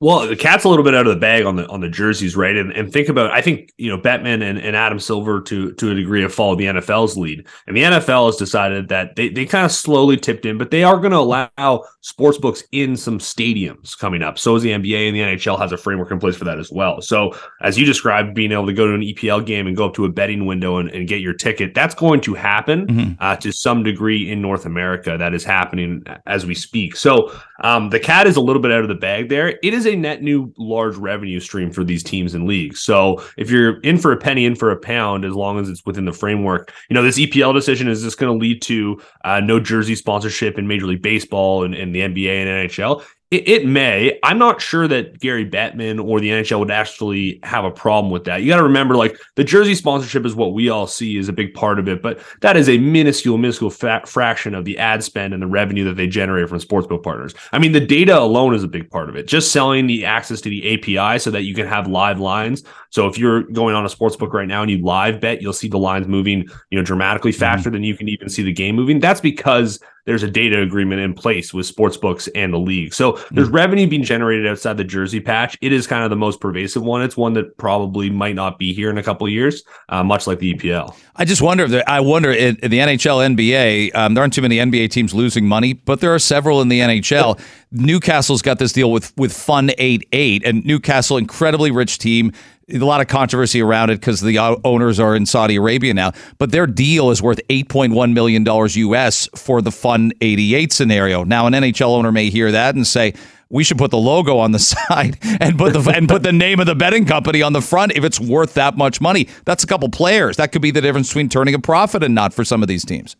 Well, the cat's a little bit out of the bag on the on the jerseys, right? And and think about, I think you know, Bettman and, and Adam Silver to to a degree have followed the NFL's lead, and the NFL has decided that they they kind of slowly tipped in, but they are going to allow sports books in some stadiums coming up. So is the NBA and the NHL has a framework in place for that as well. So as you described, being able to go to an EPL game and go up to a betting window and, and get your ticket, that's going to happen mm-hmm. uh, to some degree in North America. That is happening as we speak. So um, the cat is a little bit out of the bag there. It is a net new large revenue stream for these teams and leagues. So if you're in for a penny, in for a pound, as long as it's within the framework, you know, this EPL decision is just going to lead to uh, no jersey sponsorship in Major League Baseball and, and the NBA and NHL. It, it, may. I'm not sure that Gary Bettman or the NHL would actually have a problem with that. You got to remember, like the jersey sponsorship is what we all see is a big part of it, but that is a minuscule, minuscule fa- fraction of the ad spend and the revenue that they generate from sportsbook partners. I mean, the data alone is a big part of it. Just selling the access to the API so that you can have live lines. So if you're going on a sportsbook right now and you live bet, you'll see the lines moving, you know, dramatically mm-hmm. faster mm-hmm. than you can even see the game moving. That's because there's a data agreement in place with sports books and the league. So mm-hmm. there's revenue being generated outside the jersey patch. It is kind of the most pervasive one. It's one that probably might not be here in a couple of years, uh, much like the EPL. I just wonder if there, I wonder in, in the NHL, NBA, um, there aren't too many NBA teams losing money, but there are several in the NHL. Newcastle's got this deal with with Fun 88, and Newcastle, incredibly rich team a lot of controversy around it because the uh, owners are in Saudi Arabia now. But their deal is worth $8.1 million US for the Fun 88 scenario. Now, an NHL owner may hear that and say, we should put the logo on the side and put the and put the name of the betting company on the front if it's worth that much money. That's a couple players. That could be the difference between turning a profit and not for some of these teams.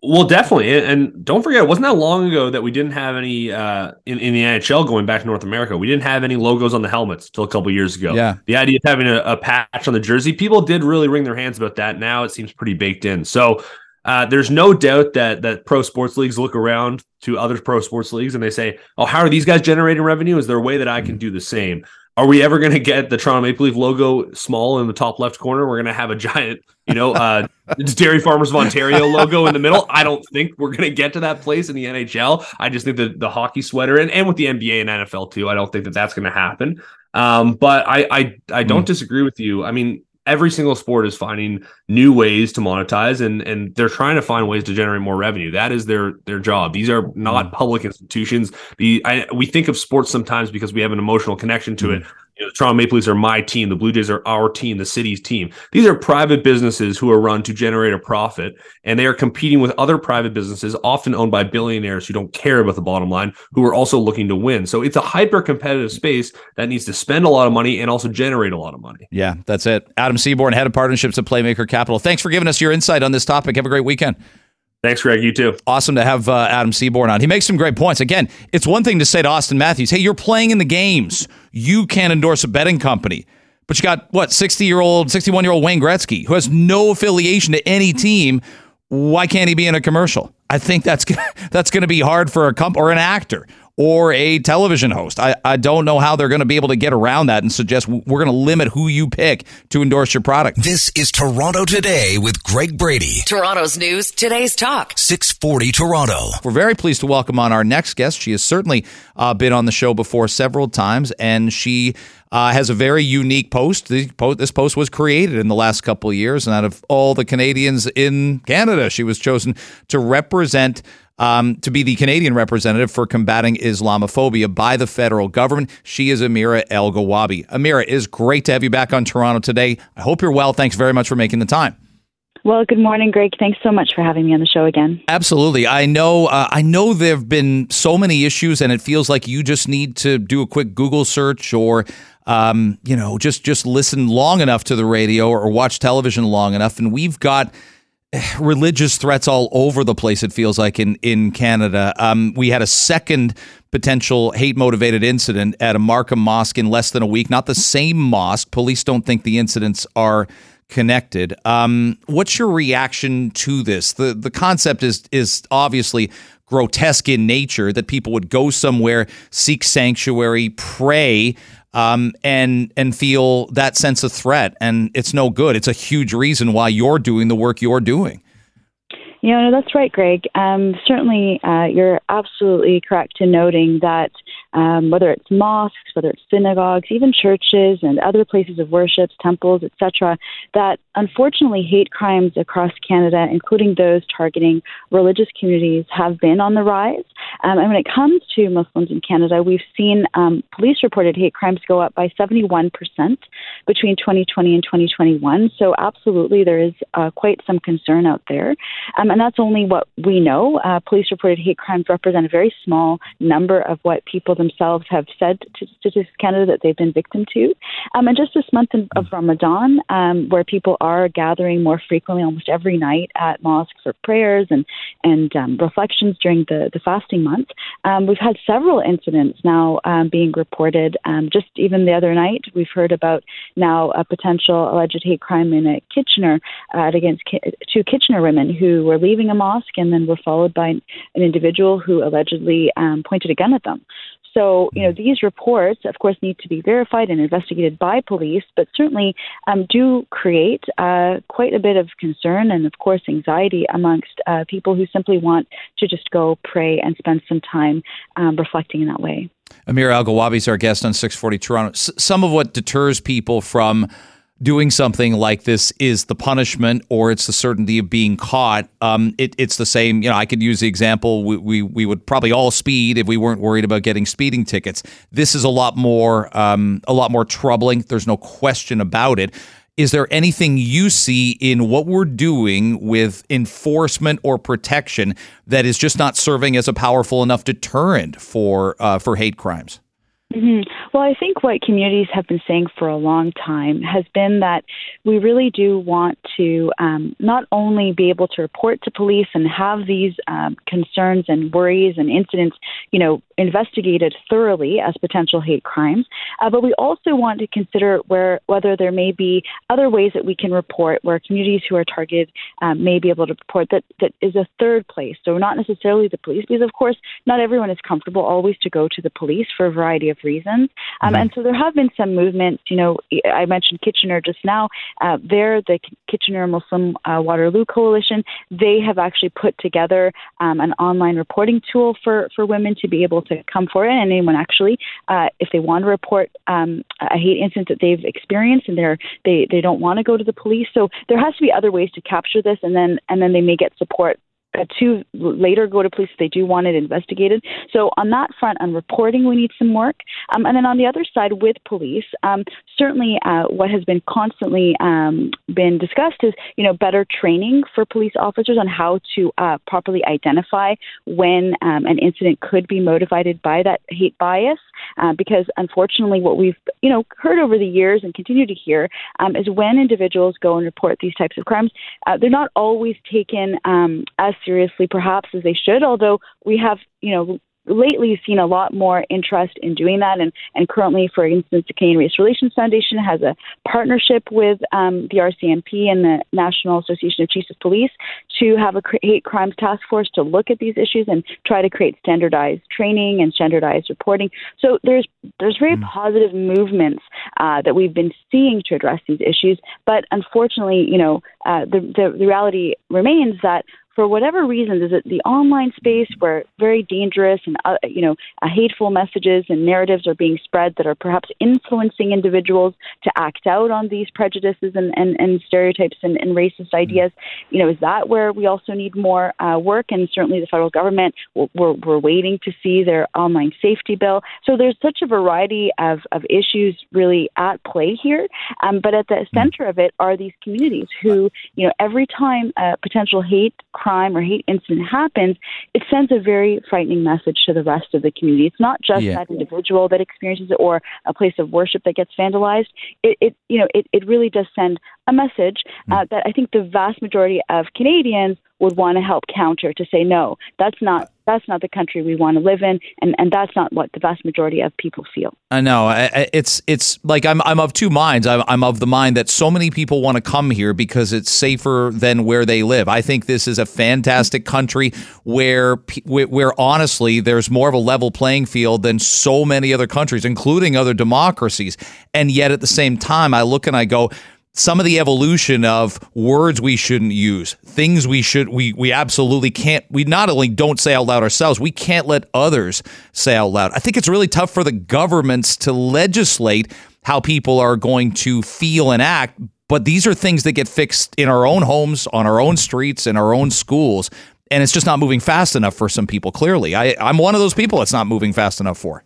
Well, definitely, and don't forget, it wasn't that long ago that we didn't have any uh, in in the NHL going back to North America. We didn't have any logos on the helmets until a couple years ago. Yeah, the idea of having a, a, patch on the jersey, people did really wring their hands about that. Now it seems pretty baked in. So uh, there's no doubt that that pro sports leagues look around to other pro sports leagues and they say, "Oh, how are these guys generating revenue? Is there a way that I can mm-hmm. do the same?" Are we ever going to get the Toronto Maple Leaf logo small in the top left corner? We're going to have a giant, you know, uh, Dairy Farmers of Ontario logo in the middle. I don't think we're going to get to that place in the NHL. I just think that the hockey sweater and, and with the NBA and NFL too, I don't think that that's going to happen. Um, but I, I, I don't mm. disagree with you. I mean, every single sport is finding new ways to monetize and and they're trying to find ways to generate more revenue that is their their job these are not mm. public institutions the I, we think of sports sometimes because we have an emotional connection to mm. it you know, the Toronto Maple Leafs are my team. The Blue Jays are our team, the city's team. These are private businesses who are run to generate a profit, and they are competing with other private businesses, often owned by billionaires who don't care about the bottom line, who are also looking to win. So it's a hyper competitive space that needs to spend a lot of money and also generate a lot of money. Yeah, that's it. Adam Seaborn, head of partnerships at Playmaker Capital. Thanks for giving us your insight on this topic. Have a great weekend. Thanks, Greg. You too. Awesome to have uh, Adam Seaborn on. He makes some great points. Again, it's one thing to say to Auston Matthews, hey, you're playing in the games. You can't endorse a betting company. But you got, what, 60 year old, 61 year old Wayne Gretzky, who has no affiliation to any team. Why can't he be in a commercial? I think that's that's going to be hard for a comp or an actor or a television host. I, I don't know how they're going to be able to get around that and suggest we're going to limit who you pick to endorse your product. This is Toronto Today with Greg Brady. Toronto's news, today's talk. 640 Toronto. We're very pleased to welcome on our next guest. She has certainly uh, been on the show before several times, and she uh, has a very unique post. This post was created in the last couple of years, and out of all the Canadians in Canada, she was chosen to represent um, to be the Canadian representative for combating Islamophobia by the federal government. She is Amira Elghawaby. Amira, it is great to have you back on Toronto today. I hope you're well. Thanks very much for making the time. Well, good morning, Greg. Thanks so much for having me on the show again. Absolutely. I know. Uh, I know there have been so many issues, and it feels like you just need to do a quick Google search or. Um, you know, just just listen long enough to the radio or watch television long enough, and we've got religious threats all over the place. It feels like in in Canada. Um, we had a second potential hate motivated incident at a Markham mosque in less than a week. Not the same mosque. Police don't think the incidents are connected. Um, what's your reaction to this? the The concept is is obviously grotesque in nature that people would go somewhere, seek sanctuary, pray. Um, and and feel that sense of threat, and it's no good. It's a huge reason why you're doing the work you're doing. You know, that's right, Greg. Um, certainly, uh, you're absolutely correct in noting that um, whether it's mosques, whether it's synagogues, even churches and other places of worship, temples, etc., that unfortunately hate crimes across Canada, including those targeting religious communities, have been on the rise. Um, and when it comes to Muslims in Canada, we've seen um, police reported hate crimes go up by 71% between 2020 and 2021. So, absolutely, there is uh, quite some concern out there. Um, and that's only what we know. Uh, police reported hate crimes represent a very small number of what people themselves have said to Statistics Canada that they've been victim to. Um, and just this month of Ramadan, um, where people are gathering more frequently, almost every night at mosques for prayers and and um, reflections during the the fasting month, um, we've had several incidents now um, being reported. Um, just even the other night, we've heard about now a potential alleged hate crime in a Kitchener uh, against ki- two Kitchener women who were leaving a mosque and then were followed by an, an individual who allegedly pointed a gun at them. So, you know, these reports, of course, need to be verified and investigated by police, but certainly um, do create uh, quite a bit of concern and, of course, anxiety amongst uh, people who simply want to just go pray and spend some time um, reflecting in that way. Amir Elghawaby is our guest on 640 Toronto. S- some of what deters people from doing something like this is the punishment or it's the certainty of being caught. Um, it, it's the same. You know, I could use the example. We, we, we would probably all speed if we weren't worried about getting speeding tickets. This is a lot more um, a lot more troubling. There's no question about it. Is there anything you see in what we're doing with enforcement or protection that is just not serving as a powerful enough deterrent for uh, for hate crimes? Mm-hmm. Well, I think what communities have been saying for a long time has been that we really do want to um, not only be able to report to police and have these um, concerns and worries and incidents, you know, investigated thoroughly as potential hate crimes, uh, but we also want to consider where whether there may be other ways that we can report where communities who are targeted um, may be able to report that that is a third place. So not necessarily the police, because of course not everyone is comfortable always to go to the police for a variety of reasons, um, mm-hmm. and so there have been some movements. You know, I mentioned Kitchener just now. Uh, there, the Kitchener Muslim uh, Waterloo Coalition, they have actually put together um, an online reporting tool for for women to be able to come forward, and anyone actually, uh, if they want to report um, a hate incident that they've experienced, and they're they they don't want to go to the police. So there has to be other ways to capture this, and then and then they may get support to later go to police if they do want it investigated. So on that front, on reporting, we need some work. Um, and then on the other side, with police, um, certainly uh, what has been constantly um, been discussed is you know better training for police officers on how to uh, properly identify when um, an incident could be motivated by that hate bias. Uh, because unfortunately, what we've you know heard over the years and continue to hear um, is when individuals go and report these types of crimes, uh, they're not always taken um, as seriously, perhaps, as they should. Although we have, you know, lately seen a lot more interest in doing that. And, and currently, for instance, the Canadian Race Relations Foundation has a partnership with um, the RCMP and the National Association of Chiefs of Police to have a hate crimes task force to look at these issues and try to create standardized training and standardized reporting. So there's there's very mm. positive movements uh, that we've been seeing to address these issues. But unfortunately, you know, uh, the, the the reality remains that for whatever reasons, is it the online space where very dangerous and uh, you know uh, hateful messages and narratives are being spread that are perhaps influencing individuals to act out on these prejudices and, and, and stereotypes and, and racist ideas? You know, is that where we also need more uh, work? And certainly the federal government, we're, we're waiting to see their online safety bill. So there's such a variety of, of issues really at play here. Um, but at the center of it are these communities who, you know, every time a potential hate crime or hate incident happens, it sends a very frightening message to the rest of the community. It's not just Yeah. that individual that experiences it or a place of worship that gets vandalized. It, it you know, it, it really does send a message uh, that I think the vast majority of Canadians would want to help counter to say no, that's not that's not the country we want to live in, and, and that's not what the vast majority of people feel. I know it's it's like I'm I'm of two minds. I'm, I'm of the mind that so many people want to come here because it's safer than where they live. I think this is a fantastic country where, where honestly there's more of a level playing field than so many other countries, including other democracies. And yet at the same time, I look and I go. Some of the evolution of words we shouldn't use, things we should, we we absolutely can't. We not only don't say out loud ourselves, we can't let others say out loud. I think it's really tough for the governments to legislate how people are going to feel and act. But these are things that get fixed in our own homes, on our own streets, in our own schools. And it's just not moving fast enough for some people, clearly. I, I'm one of those people it's not moving fast enough for.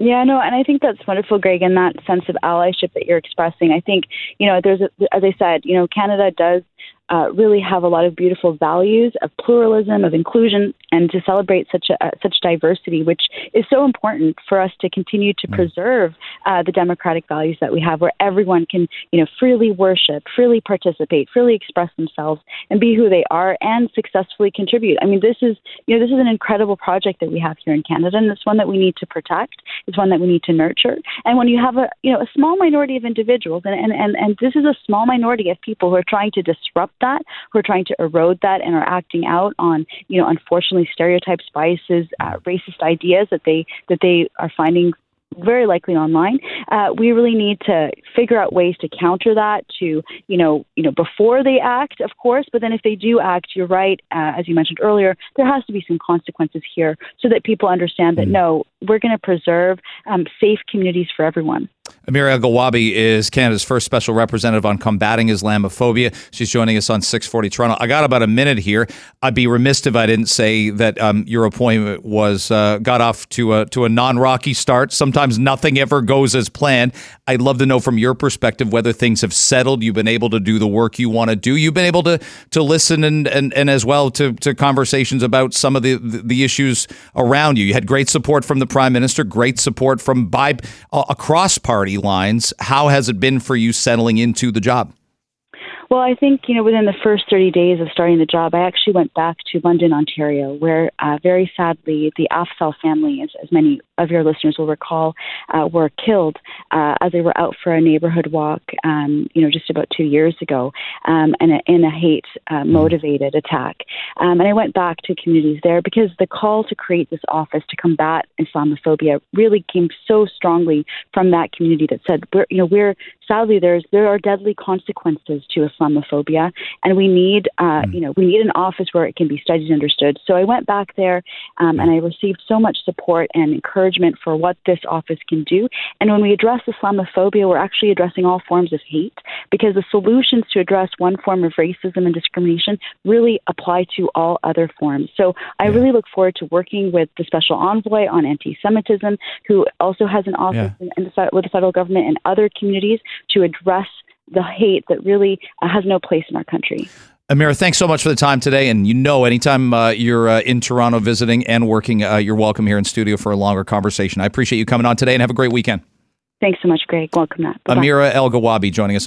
Yeah, no, and I think that's wonderful, Greg, and that sense of allyship that you're expressing. I think, you know, there's, a, as I said, you know, Canada does uh, really have a lot of beautiful values of pluralism, of inclusion, and to celebrate such a, uh, such diversity, which is so important for us to continue to preserve uh, the democratic values that we have, where everyone can, you know, freely worship, freely participate, freely express themselves, and be who they are, and successfully contribute. I mean, this is, you know, this is an incredible project that we have here in Canada, and it's one that we need to protect. It's one that we need to nurture. And when you have a, you know, a small minority of individuals, and and and, and this is a small minority of people who are trying to disrupt that, who are trying to erode that, and are acting out on, you know, unfortunately stereotypes, biases, uh, racist ideas that they that they are finding very likely online. Uh, we really need to figure out ways to counter that. To you know, you know, before they act, of course, but then if they do act, you're right, uh, as you mentioned earlier, there has to be some consequences here, so that people understand that no, we're going to preserve um, safe communities for everyone. Amira Elghawaby is Canada's first special representative on combating Islamophobia. She's joining us on 640 Toronto. I got about a minute here. I'd be remiss if I didn't say that um, your appointment was uh, got off to a to a non-rocky start. Sometimes nothing ever goes as planned. I'd love to know from your perspective whether things have settled. You've been able to do the work you want to do. You've been able to to listen and and, and as well to, to conversations about some of the, the the issues around you. You had great support from the prime minister, great support from by uh, across lines. How has it been for you settling into the job? Well, I think, you know, within the first 30 days of starting the job, I actually went back to London, Ontario, where uh, very sadly the Afzaal family, as, as many of your listeners will recall, uh, were killed uh, as they were out for a neighborhood walk, um, you know, just about two years ago, um, in, a, in a hate uh, motivated attack. Um, and I went back to communities there because the call to create this office to combat Islamophobia really came so strongly from that community that said, we're, you know, we're sadly there's there are deadly consequences to Islamophobia, and we need uh, you know we need an office where it can be studied and understood. So I went back there, um, and I received so much support and encouragement for what this office can do. And when we address Islamophobia, we're actually addressing all forms of hate because the solutions to address one form of racism and discrimination really apply to all other forms. So I really look forward to working with the special envoy on anti-Semitism, who also has an office in, in the, with the federal government and other communities to address the hate that really uh, has no place in our country. Amira, thanks so much for the time today. And you know, anytime uh, you're uh, in Toronto visiting and working, uh, you're welcome here in studio for a longer conversation. I appreciate you coming on today and have a great weekend. Thanks so much, Greg. Welcome. Bye-bye. Amira Elghawaby joining us.